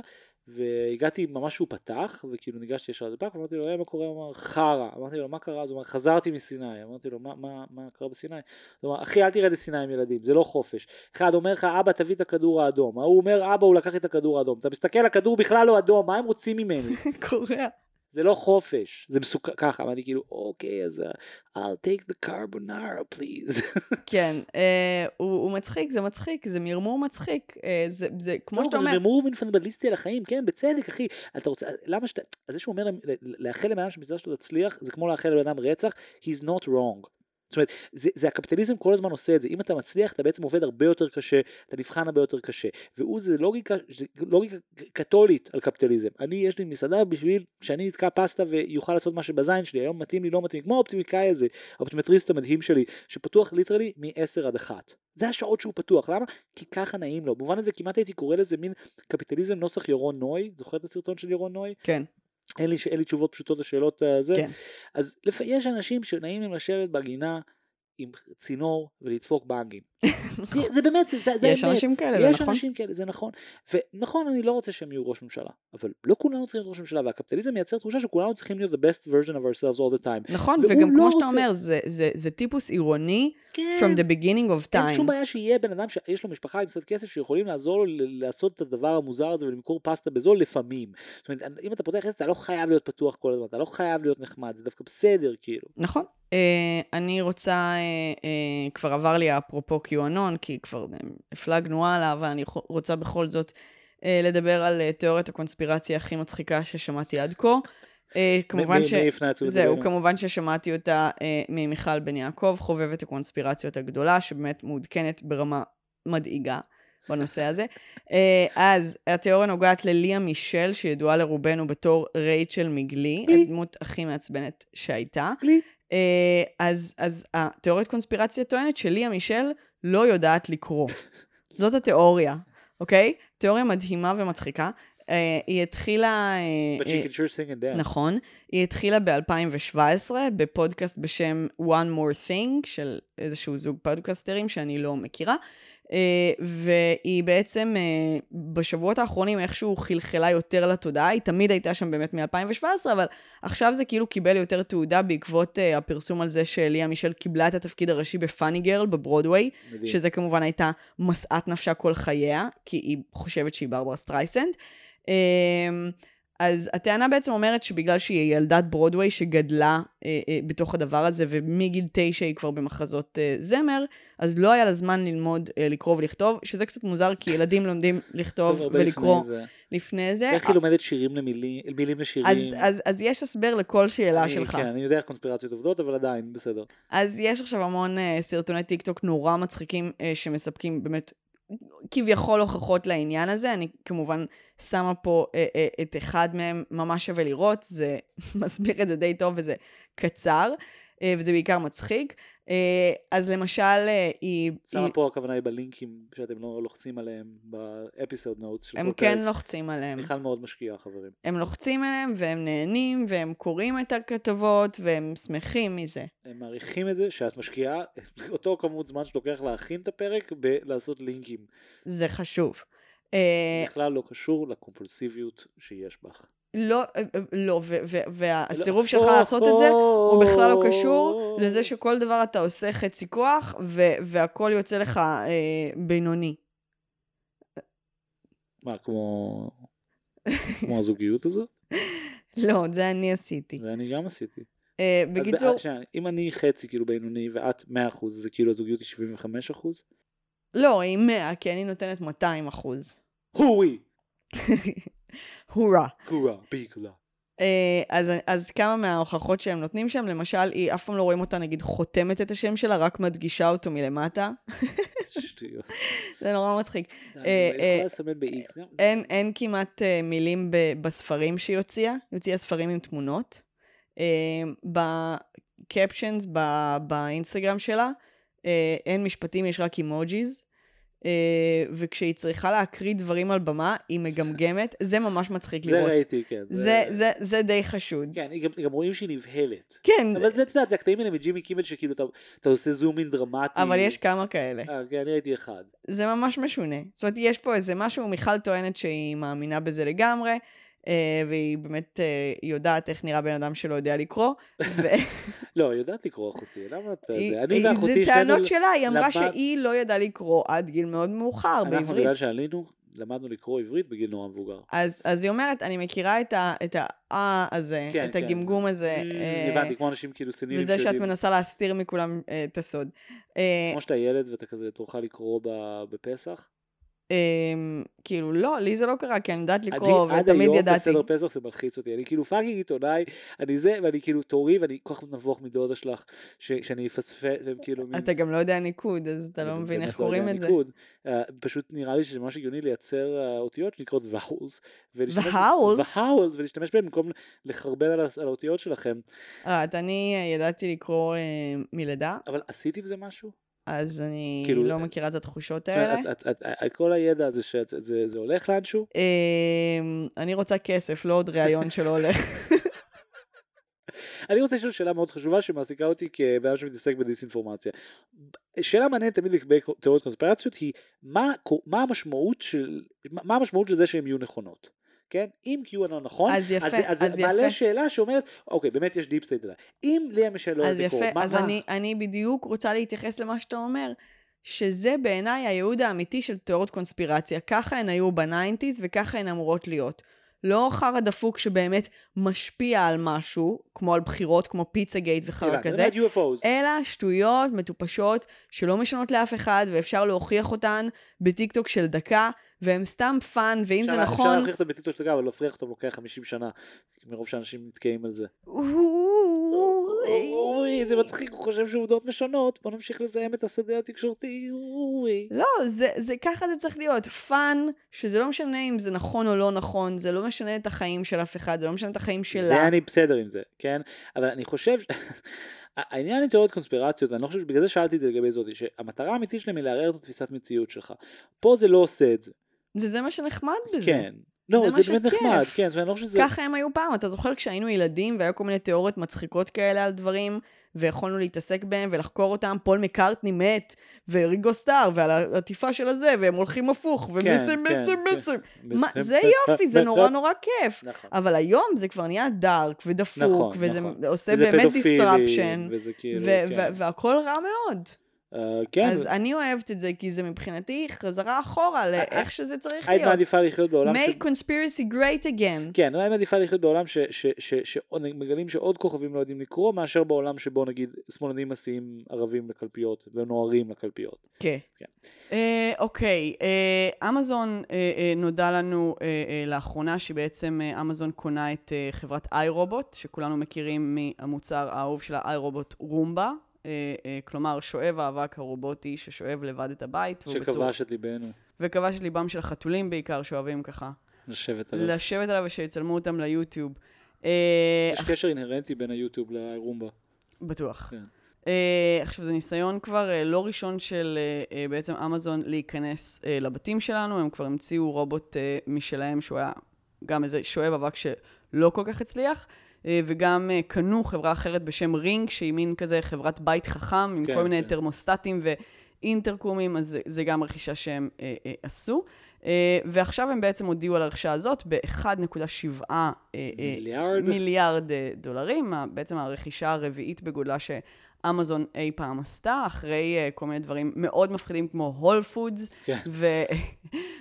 והגעתי ממש שהוא פתח, וכאילו ניגשתי ישר לדבק, ואמרתי לו, "היי, מה קורה? הוא אמר, חרא. אמרתי לו, מה קרה? אז הוא אמר, חזרתי מסיני. אמרתי לו, "מה- מה מה קרה בסיני? הוא אמר, אחי, אל תרד לסיני עם ילדים, זה לא חופש. אחד אומר לך, אבא, תביא את הכדור האדום. ההוא אומר, אבא, הוא לקח את הכדור האדום. אתה מסתכל, הכדור בכלל לא אדום, מה הם רוצים ממני? קורע. זה לא חופש, זה מסוכן, ככה, אמרתי כאילו, אוקיי, אז uh, I'll take the carbonara, please. כן, אה, הוא, הוא מצחיק, זה מצחיק, זה מרמור מצחיק. אה, זה, זה כמו שאתה לא, אומר, זה מרמור פנדליסטי על החיים, כן, בצדק, אחי. אתה רוצה, למה שאתה, אז זה שהוא אומר, לאחל לבן אדם שהמזרח שלו תצליח, זה כמו לאחל לבן אדם רצח, he's not wrong. זאת אומרת, זה, זה הקפיטליזם כל הזמן עושה את זה. אם אתה מצליח, אתה בעצם עובד הרבה יותר קשה, אתה נבחן הרבה יותר קשה. והוא זה לוגיקה, זה לוגיקה קתולית על קפיטליזם. אני, יש לי מסעדה בשביל שאני אתקע פסטה ויוכל לעשות מה שבזין שלי, היום מתאים לי, לא מתאים, כמו האופטימיקאי הזה, האופטימטריסט המדהים שלי, שפתוח literally מ-10 עד 1. זה השעות שהוא פתוח, למה? כי ככה נעים לו. במובן הזה כמעט הייתי קורא לזה מין קפיטליזם נוסח ירון נוי, זוכר את הסרטון של ירון נוי? כן, אין לי, אין לי תשובות פשוטות לשאלות הזה. כן. אז לפ... יש אנשים שנעים להם לשבת בגינה עם צינור ולדפוק באנגים. זה, זה באמת, זה, זה יש. אנשים כאלה, זה יש נכון. אנשים כאלה, זה נכון. ונכון, אני לא רוצה שהם יהיו ראש ממשלה, אבל לא כולנו צריכים להיות ראש ממשלה, והקפיטליזם מייצר תחושה שכולנו צריכים להיות the best version of ourselves all the time. נכון, וגם לא כמו שאתה רוצה- אומר, זה, זה, זה טיפוס עירוני כן. from the beginning of אין שום time. בעיה שיהיה בן אדם שיש לו משפחה עם קצת כסף שיכולים לעזור לו לעשות את הדבר המוזר הזה ולמכור פסטה בזול לפעמים. זאת אומרת, אם אתה פותח עסק אתה לא חייב להיות פתוח כל הזמן, אתה לא חייב להיות נחמד, זה דווקא בסדר כאילו. נכון. אה, אני רוצה, אה, אה, כבר עבר לי אפרופו QAnon, כי כבר הפלגנו הלאה, אבל אני רוצה בכל זאת אה, לדבר על אה, תיאוריית הקונספירציה הכי מצחיקה ששמעתי עד כה. כמובן ש... זהו? כמובן ששמעתי אותה אה, ממיכל בן יעקב, חובבת הקונספירציות הגדולה, שבאמת מעודכנת ברמה מדאיגה בנושא הזה. אה, אז התיאוריה נוגעת לליה מישל, שידועה לרובנו בתור רייצ'ל מגלי, לי. הדמות הכי מעצבנת שהייתה. אה, אז, אז התיאוריית קונספירציה טוענת שליה מישל לא יודעת לקרוא. זאת התיאוריה, אוקיי? תיאוריה מדהימה ומצחיקה. אה, היא התחילה... אה, But she can sure sing. נכון. היא התחילה ב-2017 בפודקאסט בשם One More Thing של איזשהו זוג פודקסטרים שאני לא מכירה. אה, והיא בעצם אה, בשבועות האחרונים איכשהו חלחלה יותר לתודעה, היא תמיד הייתה שם באמת מ-2017, אבל עכשיו זה כאילו קיבל יותר תעודה בעקבות אה, הפרסום על זה שליאה מישל קיבלה את התפקיד הראשי ב Funny Girl בברודוויי, מדהים. שזה כמובן הייתה משאת נפשה כל חייה, כי היא חושבת שהיא ברברה סטרייסנד. אז הטענה בעצם אומרת שבגלל שהיא ילדת ברודוויי שגדלה אה, אה, בתוך הדבר הזה, ומגיל תשע היא כבר במחזות אה, זמר, אז לא היה לה זמן ללמוד אה, לקרוא ולכתוב, שזה קצת מוזר, כי ילדים לומדים לכתוב ולקרוא לפני זה. לפני זה. איך היא לומדת שירים למילים, מילים אז, לשירים? אז, אז יש הסבר לכל שאלה אני- שלך. כן, אני יודע איך קונספירציות עובדות, אבל עדיין, בסדר. אז יש עכשיו המון uh, סרטוני טיק טוק נורא מצחיקים uh, שמספקים באמת כביכול הוכחות לעניין הזה. אני כמובן שמה פה uh, uh, את אחד מהם, ממש שווה לראות, זה מסביר את זה די טוב וזה קצר, וזה בעיקר מצחיק. Uh, אז למשל, uh, היא... שמה היא פה הכוונה היא בלינקים שאתם לא לוחצים עליהם באפיסוד נוטס של הם כן. לוחצים עליהם. מיכל מאוד משקיעה, חברים. הם לוחצים עליהם והם נהנים והם קוראים את הכתבות והם שמחים מזה. הם מעריכים את זה שאת משקיעה אותו כמות זמן שלוקח להכין את הפרק בלעשות לינקים. זה חשוב. בכלל לא קשור לקומפולסיביות שיש בך. לא, אה, אה, לא, והסירוב לא, שלך או, לעשות את זה, הוא בכלל לא או, קשור לזה שכל דבר אתה עושה חצי כוח, והכל יוצא לך אה, בינוני. מה, כמו... כמו הזוגיות הזאת? לא, זה אני עשיתי. זה אני גם עשיתי. אה, בקיצור, שנייה, אם אני חצי כאילו בינוני ואת 100% זה כאילו הזוגיות היא 75%? לא, היא 100, כי אני נותנת 200 אחוז. הורה. הורה, ביגלה. אה, אז, אז כמה מההוכחות שהם נותנים שם, למשל, היא אף פעם לא רואים אותה, נגיד, חותמת את השם שלה, רק מדגישה אותו מלמטה. שטויות. זה נורא מצחיק. אה, אה? אין, כמעט מילים בספרים שהיא הוציאה, היא הוציאה ספרים עם תמונות. בקפשנס, באינסטגרם שלה, אין משפטים, יש רק אימוג'יז. אה, וכשהיא צריכה להקריא דברים על במה, היא מגמגמת, זה ממש מצחיק זה לראות. ראיתי, כן. זה, זה, זה די חשוד. כן, גם, גם רואים שהיא נבהלת. כן, אבל זה, את יודעת, זה הקטעים האלה מג'ימי קימל שכאילו אתה, אתה עושה זום אין דרמטי. אבל יש כמה כאלה. אה, כן, אני ראיתי אחד. זה ממש משונה. זאת אומרת, יש פה איזה משהו, מיכל טוענת שהיא מאמינה בזה לגמרי, והיא באמת אה, יודעת איך נראה בן אדם שלא יודע לקרוא. ו- לא, היא יודעת לקרוא אחותי, למה אתה... אני ואחותי זה טענות שלה, היא אמרה למד- שהיא לא ידעה לקרוא עד גיל מאוד מאוחר אנחנו בעברית. בגלל שעלינו, למדנו לקרוא עברית בגיל נורא מבוגר. אז, אז היא אומרת, אני מכירה את ה- את ה-אה הזה, כן, את כן. הגמגום הזה, Mm, אה, הבנתי, כמו אנשים כאילו סנילים וזה שאת מנסה להסתיר מכולם אה, את הסוד. אה, כמו שאתה ילד ואתה כזה תורך לקרוא בפסח. אה, כאילו, לא, לי זה לא קרה, כי אני יודעת לקרוא, עד ותמיד היום ידעתי. בסדר פסח זה מלחיץ אותי, אני כאילו fucking עיתונאי, אני זה, ואני כאילו תורי, ואני כל כך נבוך מדודה שלך, שאני אפספס, כאילו... אתה גם לא יודע ניקוד, אז אתה לא מבין איך לא קוראים את זה. אה, פשוט נראה לי שזה ממש הגיוני לייצר אה, אותיות שנקראות ואולס. Vowels? ואולס, ולהשתמש בהם במקום לחרבן על האותיות שלכם. אה, את אני ידעתי לקרוא מלידה, אבל עשית עם זה משהו? אז אני כאילו, לא מכירה את התחושות האלה. את- את- את- כל הידע הזה שזה זה הולך לאנשהו? אה, אני רוצה כסף, לא עוד ראיון שלא הולך. אני רוצה לשאול שאלה מאוד חשובה שמעסיקה אותי כבן אדם שמתעסק בדיסאינפורמציה. שאלה מעניינת תמיד לגבי תיאוריות קונספירציות היא מה, מה המשמעות של מה המשמעות של זה שהן יהיו נכונות. כן? אם QAnon נכון, אז יפה, אז, זה- אז, אז מעלה יפה. שאלה שאומרת, אוקיי, באמת יש deep state, אם ליאה מישל לא אז יפה, מה, אז מה? אני, אני בדיוק רוצה להתייחס למה שאתה אומר, שזה בעיניי הייעוד האמיתי של תיאוריות קונספירציה. ככה הן היו ב nineties וככה הן אמורות להיות. לא חרא דפוק שבאמת משפיע על משהו, כמו על בחירות, כמו פיצה גייט וחרא הבנתי, כזה. אלא שטויות מטופשות שלא משנות לאף אחד ואפשר להוכיח אותן בטיקטוק של דקה, והן סתם fun, ואם זה אפשר- אפשר נכון... להוכיח את הביטוי של אבל להפריח אותו לוקח 50 שנה, מרוב שאנשים נתקעים על זה. אוי, זה מצחיק, הוא חושב שעובדות משנות, בוא נמשיך לזהם את השדה התקשורתי, אוי. לא, זה, ככה זה צריך להיות. fun, שזה לא משנה אם זה נכון או לא נכון, זה לא משנה את החיים של אף אחד, זה לא משנה את החיים שלה. זה אני בסדר עם זה, כן? אבל אני חושב, העניין עם תיאוריות קונספירציות, אני לא חושב, בגלל זה שאלתי את זה לגבי זאתי, שהמטרה האמיתית שלהם היא לערער את התפיסת מציאות שלך. פה זה לא עושה את זה, וזה מה שנחמד בזה. כן. לא, זה זה, באמת. נחמד, כן, זאת אומרת, אני לא חושב שזה... ככה הם היו פעם, אתה זוכר כשהיינו ילדים והיה כל מיני תיאוריות מצחיקות כאלה על דברים, ויכולנו להתעסק בהם ולחקור אותם, פול מקארטני מת, וריגו סטאר, ועל העטיפה של הזה, והם הולכים הפוך, כן, מיסים, כן. מיסים. בסדר. מה, זה יופי, זה נורא נורא כיף. נכון. אבל היום זה כבר נהיה דארק ודפוק, נכון, וזה נכון. עושה באמת וזה כאילו, כן. והכל רע מאוד. אה, כן, אז אני אוהבת את זה, כי זה מבחינתי חזרה אחורה לאיך שזה צריך היית להיות. מעדיפה לחיות בעולם ש... make conspiracy great again. כן, אני מעדיפה לחיות בעולם שמגלים שעוד כוכבים לא יודעים לקרוא, מאשר בעולם שבו נגיד שמאלנים מסיעים ערבים לקלפיות ונוהרים לקלפיות. כן. כן. אה, אוקיי, אה, אמזון אה, אה, נודע לנו אה, אה, לאחרונה שבעצם אה, אמזון קונה את אה, חברת איי-רובוט, שכולנו מכירים מהמוצר האהוב של האיי-רובוט רומבה. אה, אה, כלומר, שואב האבק הרובוטי ששואב לבד את הבית. שכבש את ליבנו, וכבש את ליבם של החתולים בעיקר, שאוהבים ככה. לשבת עליו. לשבת עליו ושיצלמו אותם ליוטיוב. אה, יש קשר אינהרנטי בין היוטיוב לרומבה. בטוח. כן. Uh, עכשיו, זה ניסיון כבר uh, לא ראשון של uh, uh, בעצם אמזון להיכנס uh, לבתים שלנו, הם כבר המציאו רובוט uh, משלהם שהוא היה גם איזה שואב אבק שלא כל כך הצליח, וגם uh, קנו חברה אחרת בשם רינג, שהיא מין כזה חברת בית חכם, עם כן, כל מיני כן. תרמוסטטים ואינטרקומים, אז זה, גם רכישה שהם uh, עשו. ועכשיו הם בעצם הודיעו על הרכישה הזאת ב-1.7 uh, מיליארד? מיליארד אה, דולרים, בעצם הרכישה הרביעית בגודלה שאמזון אי פעם עשתה, אחרי אה, כל מיני דברים מאוד מפחידים כמו הול פודס כן.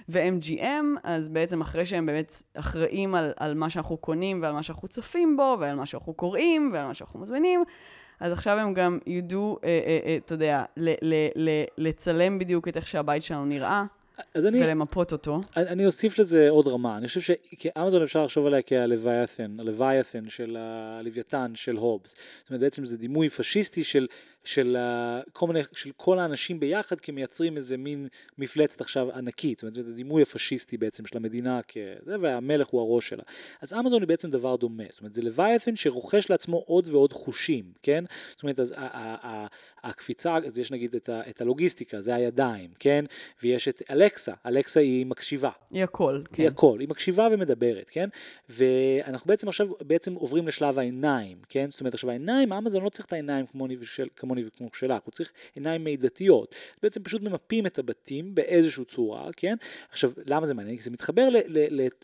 ו-MGM, אז בעצם אחרי שהם באמת אחראים על, על מה שאנחנו קונים ועל מה שאנחנו צופים בו ועל מה שאנחנו קוראים ועל מה שאנחנו מזמינים, אז עכשיו הם גם ידעו, אה, אה, אתה יודע, לצלם בדיוק את איך שהבית שלנו נראה אני, ולמפות אותו. אני אני אוסיף לזה עוד רמה, אני חושב שכאמזון אפשר לחשוב עליה כהלווייתן, הלווייתן של הלוויתן של הובס. זאת אומרת בעצם זה דימוי פשיסטי של של, ה- כל מיני, של כל האנשים ביחד כמייצרים איזה מין מפלצת עכשיו ענקית, זאת אומרת, הדימוי הפשיסטי בעצם של המדינה כזה, והמלך הוא הראש שלה. אז אמזון היא בעצם דבר דומה, זאת אומרת, זה לוויתן שרוכש לעצמו עוד ועוד חושים, כן? זאת אומרת, אז הקפיצה, אז יש נגיד את, ה- את הלוגיסטיקה, זה הידיים, כן? ויש את אלקסה, אלקסה היא מקשיבה. היא הכל, כן. היא הכל, היא מקשיבה ומדברת, כן? ואנחנו בעצם עכשיו בעצם עוברים לשלב העיניים, כן? זאת אומרת עכשיו העיניים, אמזון לא צריך את העיניים כמוני, ושל, כמוני וכמו שלך, הוא צריך עיניים מידתיות. בעצם פשוט ממפים את הבתים באיזושהי צורה, כן? עכשיו, למה זה מעניין? כי זה מתחבר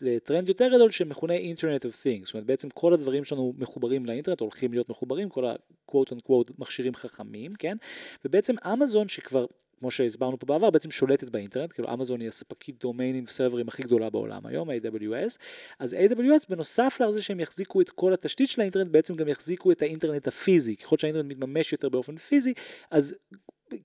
לטרנד יותר גדול שמכונה אינטרנט of things, זאת אומרת בעצם כל הדברים שלנו מחוברים לאינטרנט, הולכים להיות מחוברים, כל ה-quote unquote מכשירים חכמים, כן? ובעצם אמזון שכבר כמו שהסברנו פה בעבר, בעצם שולטת באינטרנט, כאילו אמזון היא הספקית דומיינים וסרברים הכי גדולה בעולם היום, AWS, אז AWS בנוסף לזה שהם יחזיקו את כל התשתית של האינטרנט, בעצם גם יחזיקו את האינטרנט הפיזי, ככל שהאינטרנט מתממש יותר באופן פיזי, אז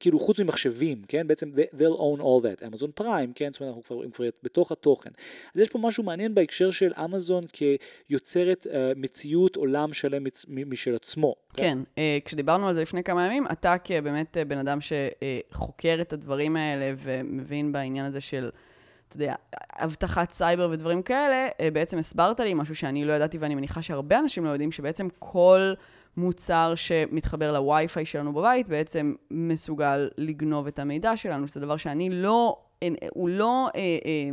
כאילו חוץ ממחשבים, כן, בעצם they- they'll own all that, אמזון פריים, כן, זאת אומרת אנחנו כבר, כבר בתוך התוכן. אז יש פה משהו מעניין בהקשר של אמזון כיוצרת uh, מציאות עולם שלם מצ- משל עצמו. כן, אה, כשדיברנו על זה לפני כמה ימים, אתה כבאמת אה, בן אדם שחוקר את הדברים האלה ומבין בעניין הזה של, אתה יודע, אבטחת סייבר ודברים כאלה, בעצם הסברת לי משהו שאני לא ידעתי ואני מניחה שהרבה אנשים לא יודעים, שבעצם כל מוצר שמתחבר לווי-פיי שלנו בבית בעצם מסוגל לגנוב את המידע שלנו, זה דבר שאני לא, הוא לא אה, אה,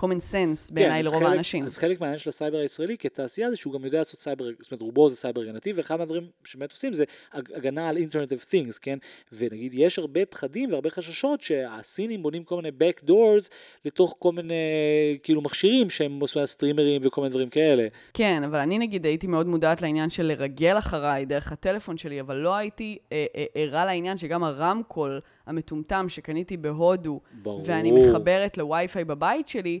common sense בעיניי כן, לרוב חלק- האנשים. אז חלק מהעניין של הסייבר הישראלי כתעשייה זה שהוא גם יודע לעשות סייבר, זאת אומרת רובו זה סייבר הגנתי, ואחד מהדברים שבאמת עושים זה הג- הגנה על internet of things, כן? ונגיד יש הרבה פחדים והרבה חששות שהסינים בונים כל מיני back doors לתוך כל מיני כאילו מכשירים שהם עושים סטרימרים וכל מיני דברים כאלה. כן, אבל אני נגיד הייתי מאוד מודעת לעניין של לרגל אחריי דרך הטלפון שלי, אבל לא הייתי אה, אה, ערה לעניין שגם הרמקול המטומטם שקניתי בהודו, ברור. ואני מחברת לווי-פיי בבית שלי,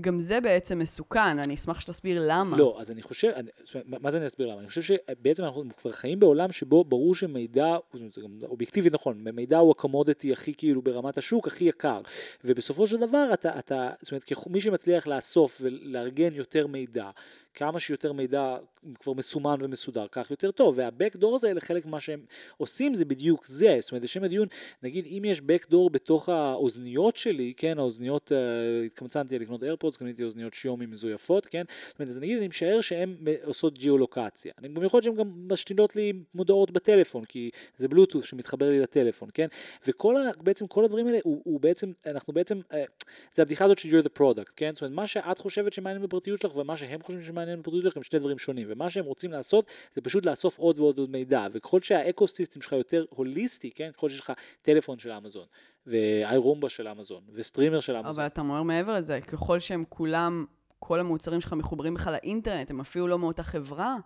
גם זה בעצם מסוכן. אני אשמח שתסביר למה. לא, אז אני חושב, אני, מה זה אני אסביר למה? אני חושב שבעצם אנחנו כבר חיים בעולם שבו ברור שמידע, זאת אומרת, זה גם אובייקטיבי נכון, מידע הוא הקומודיטי הכי כאילו ברמת השוק, הכי יקר. ובסופו של דבר אתה, אתה זאת אומרת, מי שמצליח לאסוף ולארגן יותר מידע, כמה שיותר מידע כבר מסומן ומסודר, כך יותר טוב. וה-Backdoors האלה, חלק ממה שהם עושים זה בדיוק זה. זאת אומרת, לשם הדיון, נגיד אם יש Backdoor בתוך האוזניות שלי, כן, האוזניות, uh, התקמצנתי לקנות איירפודס, קניתי אוזניות שיומי מזויפות, כן, זאת אומרת, אז נגיד אני משער שהן עושות גיאולוקציה. אני להיות שהן גם משתינות לי מודעות בטלפון, כי זה בלוטות' שמתחבר לי לטלפון, כן, וכל ה... בעצם כל הדברים האלה, הוא, הוא בעצם, אנחנו בעצם, uh, זה הבדיחה הזאת של you're the product, כן, זאת אומרת, מה שאת חושבת שמעניין בפרטיות שלך ומה שהם חושבים שמעניין בפרטיות שלך הם שני דברים שונים, ומה שהם רוצים לעשות זה פשוט לאסוף עוד ועוד עוד מידע, וככל שה eco system שלך יותר הוליסטי, כן, ככל שיש לך טלפון של אמזון, ואיי רומבה של אמזון, וסטרימר של אמזון, אבל אתה אומר מעבר לזה, ככל שהם כולם, כל המוצרים שלך מחוברים בכלל לאינטרנט, הם אפילו לא מאותה חברה,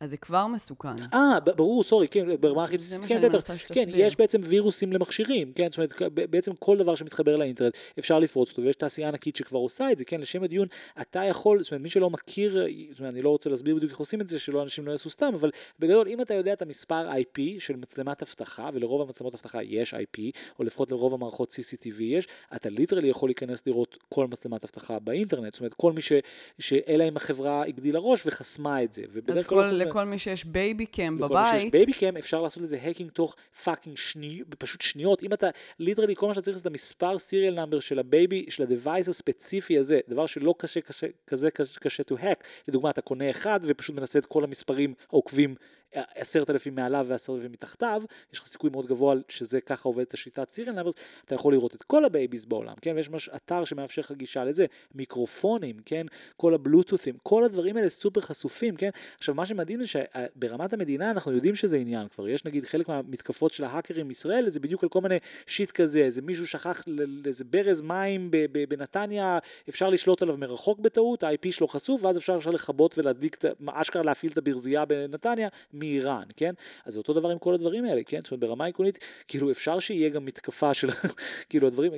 אז זה כבר מסוכן. אה, ברור, sorry, כן, ברמה הכי בסיסית, כן, בטח, כן. יש בעצם וירוסים למכשירים, כן, זאת אומרת, בעצם כל דבר שמתחבר לאינטרנט אפשר לפרוץ אותו, ויש תעשייה ענקית שכבר עושה את זה, כן, לשם הדיון, אתה יכול, זאת אומרת, מי שלא מכיר, זאת אומרת, אני לא רוצה להסביר בדיוק איך עושים את זה, שלא אנשים לא יעשו סתם, אבל בגדול, אם אתה יודע את המספר IP של מצלמת אבטחה, ולרוב המצלמות אבטחה יש IP, או לפחות לרוב המערכות CCTV יש, אתה literally יכול להיכנס לראות כל מצלמת אבטחה באינטרנט, זאת אומרת, כל מי ש... שאלא אם החברה הגדילה ראש וחסמה את זה. ובדרך כל, כלל- לכל מי שיש baby cam לכל מי שיש בבית, baby cam אפשר לעשות לזה hacking תוך fucking שניות, פשוט שניות, אם אתה literally כל מה שאתה צריך זה את המספר serial number של ה baby, של ה device הספציפי הזה, דבר שלא קשה, קשה, כזה קשה, קשה to hack, לדוגמה אתה קונה אחד ופשוט מנסה את כל המספרים העוקבים עשרת אלפים מעליו ועשרת אלפים מתחתיו, יש לך סיכוי מאוד גבוה שזה ככה עובדת השיטת serial numbers, אתה יכול לראות את כל ה babies בעולם, כן, ויש ממש אתר שמאפשר לך גישה לזה, מיקרופונים, כן, כל הבלוטות'ים, כל הדברים האלה סופר חשופים, כן, עכשיו מה שמדהים זה שברמת המדינה אנחנו יודעים שזה עניין כבר, יש נגיד חלק מהמתקפות של ההאקרים בישראל, זה בדיוק על כל מיני shit כזה, איזה מישהו שכח לאיזה ברז מים בנתניה, אפשר לשלוט עליו מרחוק בטעות, ה-IP שלו חשוף, ואז אפשר, אפשר לכבות ולהדליק, אשכרה להפעיל את הברזייה בנתניה מאיראן, כן? אז זה אותו דבר עם כל הדברים האלה, כן? זאת אומרת, ברמה עקרונית, כאילו אפשר שיהיה גם מתקפה של, כאילו הדברים,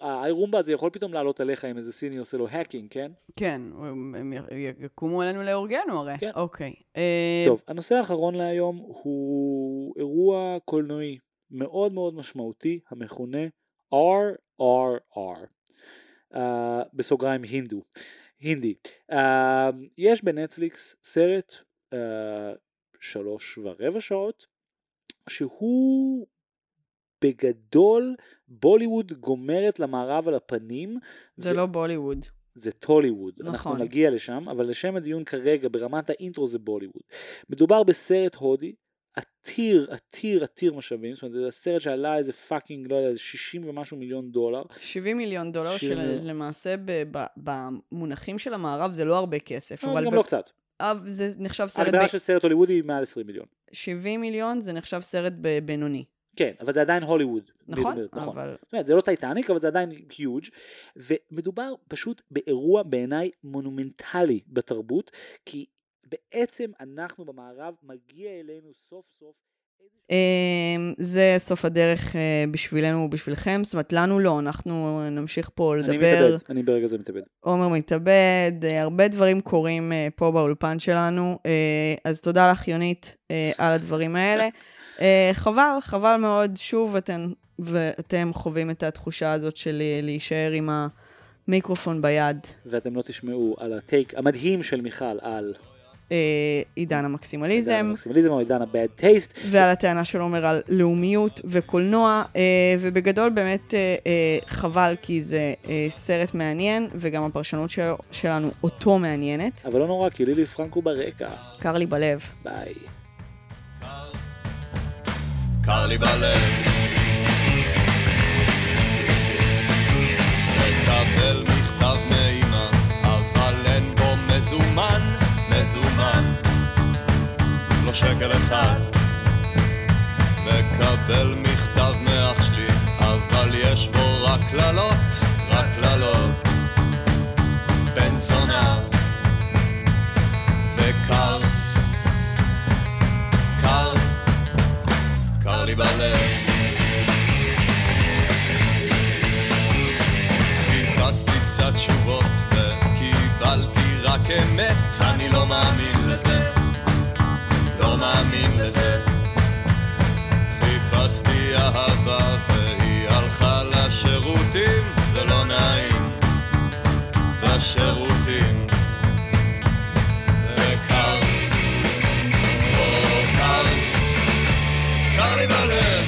האיירומבה הזה יכול פתאום לעלות עליך אם איזה סיני עושה לו האקינג, כן? כן, הם יקומו אלינו להורגנו הרי. כן. אוקיי. אה, טוב, הנושא האחרון להיום הוא אירוע קולנועי מאוד מאוד משמעותי המכונה RRR, uh, בסוגריים הינדו, הינדי. Uh, יש בנטפליקס סרט uh, שלוש ורבע שעות שהוא בגדול בוליווד גומרת למערב על הפנים. זה לא בוליווד. זה טוליווד, נכון. אנחנו נגיע לשם, אבל לשם הדיון כרגע ברמת האינטרו זה בוליווד. מדובר בסרט הודי, עתיר, עתיר, עתיר משאבים, זאת אומרת זה סרט שעלה איזה fucking, לא יודע, איזה 60 ומשהו מיליון דולר. 70 מיליון דולר, 70 מיליון. שלמעשה ב- במונחים של המערב זה לא הרבה כסף, אבל אבל גם ב- לא קצת. זה נחשב סרט, ההגדרה ב- של סרט הוליוודי היא מעל 20 מיליון. 70 מיליון זה נחשב סרט בינוני. כן, אבל זה עדיין הוליווד. נכון? ב- ב- נכון. אבל זאת אומרת, זה לא טייטניק, אבל זה עדיין huge, ומדובר פשוט באירוע בעיניי מונומנטלי בתרבות, כי בעצם אנחנו במערב, מגיע אלינו סוף סוף זה סוף הדרך אה, בשבילנו ובשבילכם, זאת אומרת, לנו לא, אנחנו נמשיך פה אני לדבר. מתאבד, אני ברגע זה מתאבד. עומר מתאבד, אה, הרבה דברים קורים אה, פה באולפן שלנו, אז תודה לך, יונית, על הדברים האלה. חבל, חבל מאוד, שוב אתן ואתם חווים את התחושה הזאת של להישאר עם המיקרופון ביד. ואתם לא תשמעו על הטייק המדהים של מיכל על אה, עידן עידן המקסימליזם, המקסימליזם או עידן ה-bad taste. ועל הטענה של עומר על לאומיות וקולנוע, אה, ובגדול באמת אה, אה, חבל כי זה אה, סרט מעניין, וגם הפרשנות של, שלנו אותו מעניינת. אבל לא נורא, כי לילי פרנקו ברקע. קר לי בלב. ביי. קר לי בלב. מקבל מכתב מאמא, אבל אין בו מזומן, מזומן. לא שקל אחד. מקבל מכתב מאח שלי, אבל יש בו רק קללות, רק קללות. בן זונה וקר, קר, קר לי בלב. חיפשתי קצת תשובות וקיבלתי רק אמת, אני לא מאמין לזה, לא מאמין לזה. חיפשתי אהבה והיא הלכה לשירותים, זה לא נעים, בשירותים. וקר, או קר, קר לי בלב.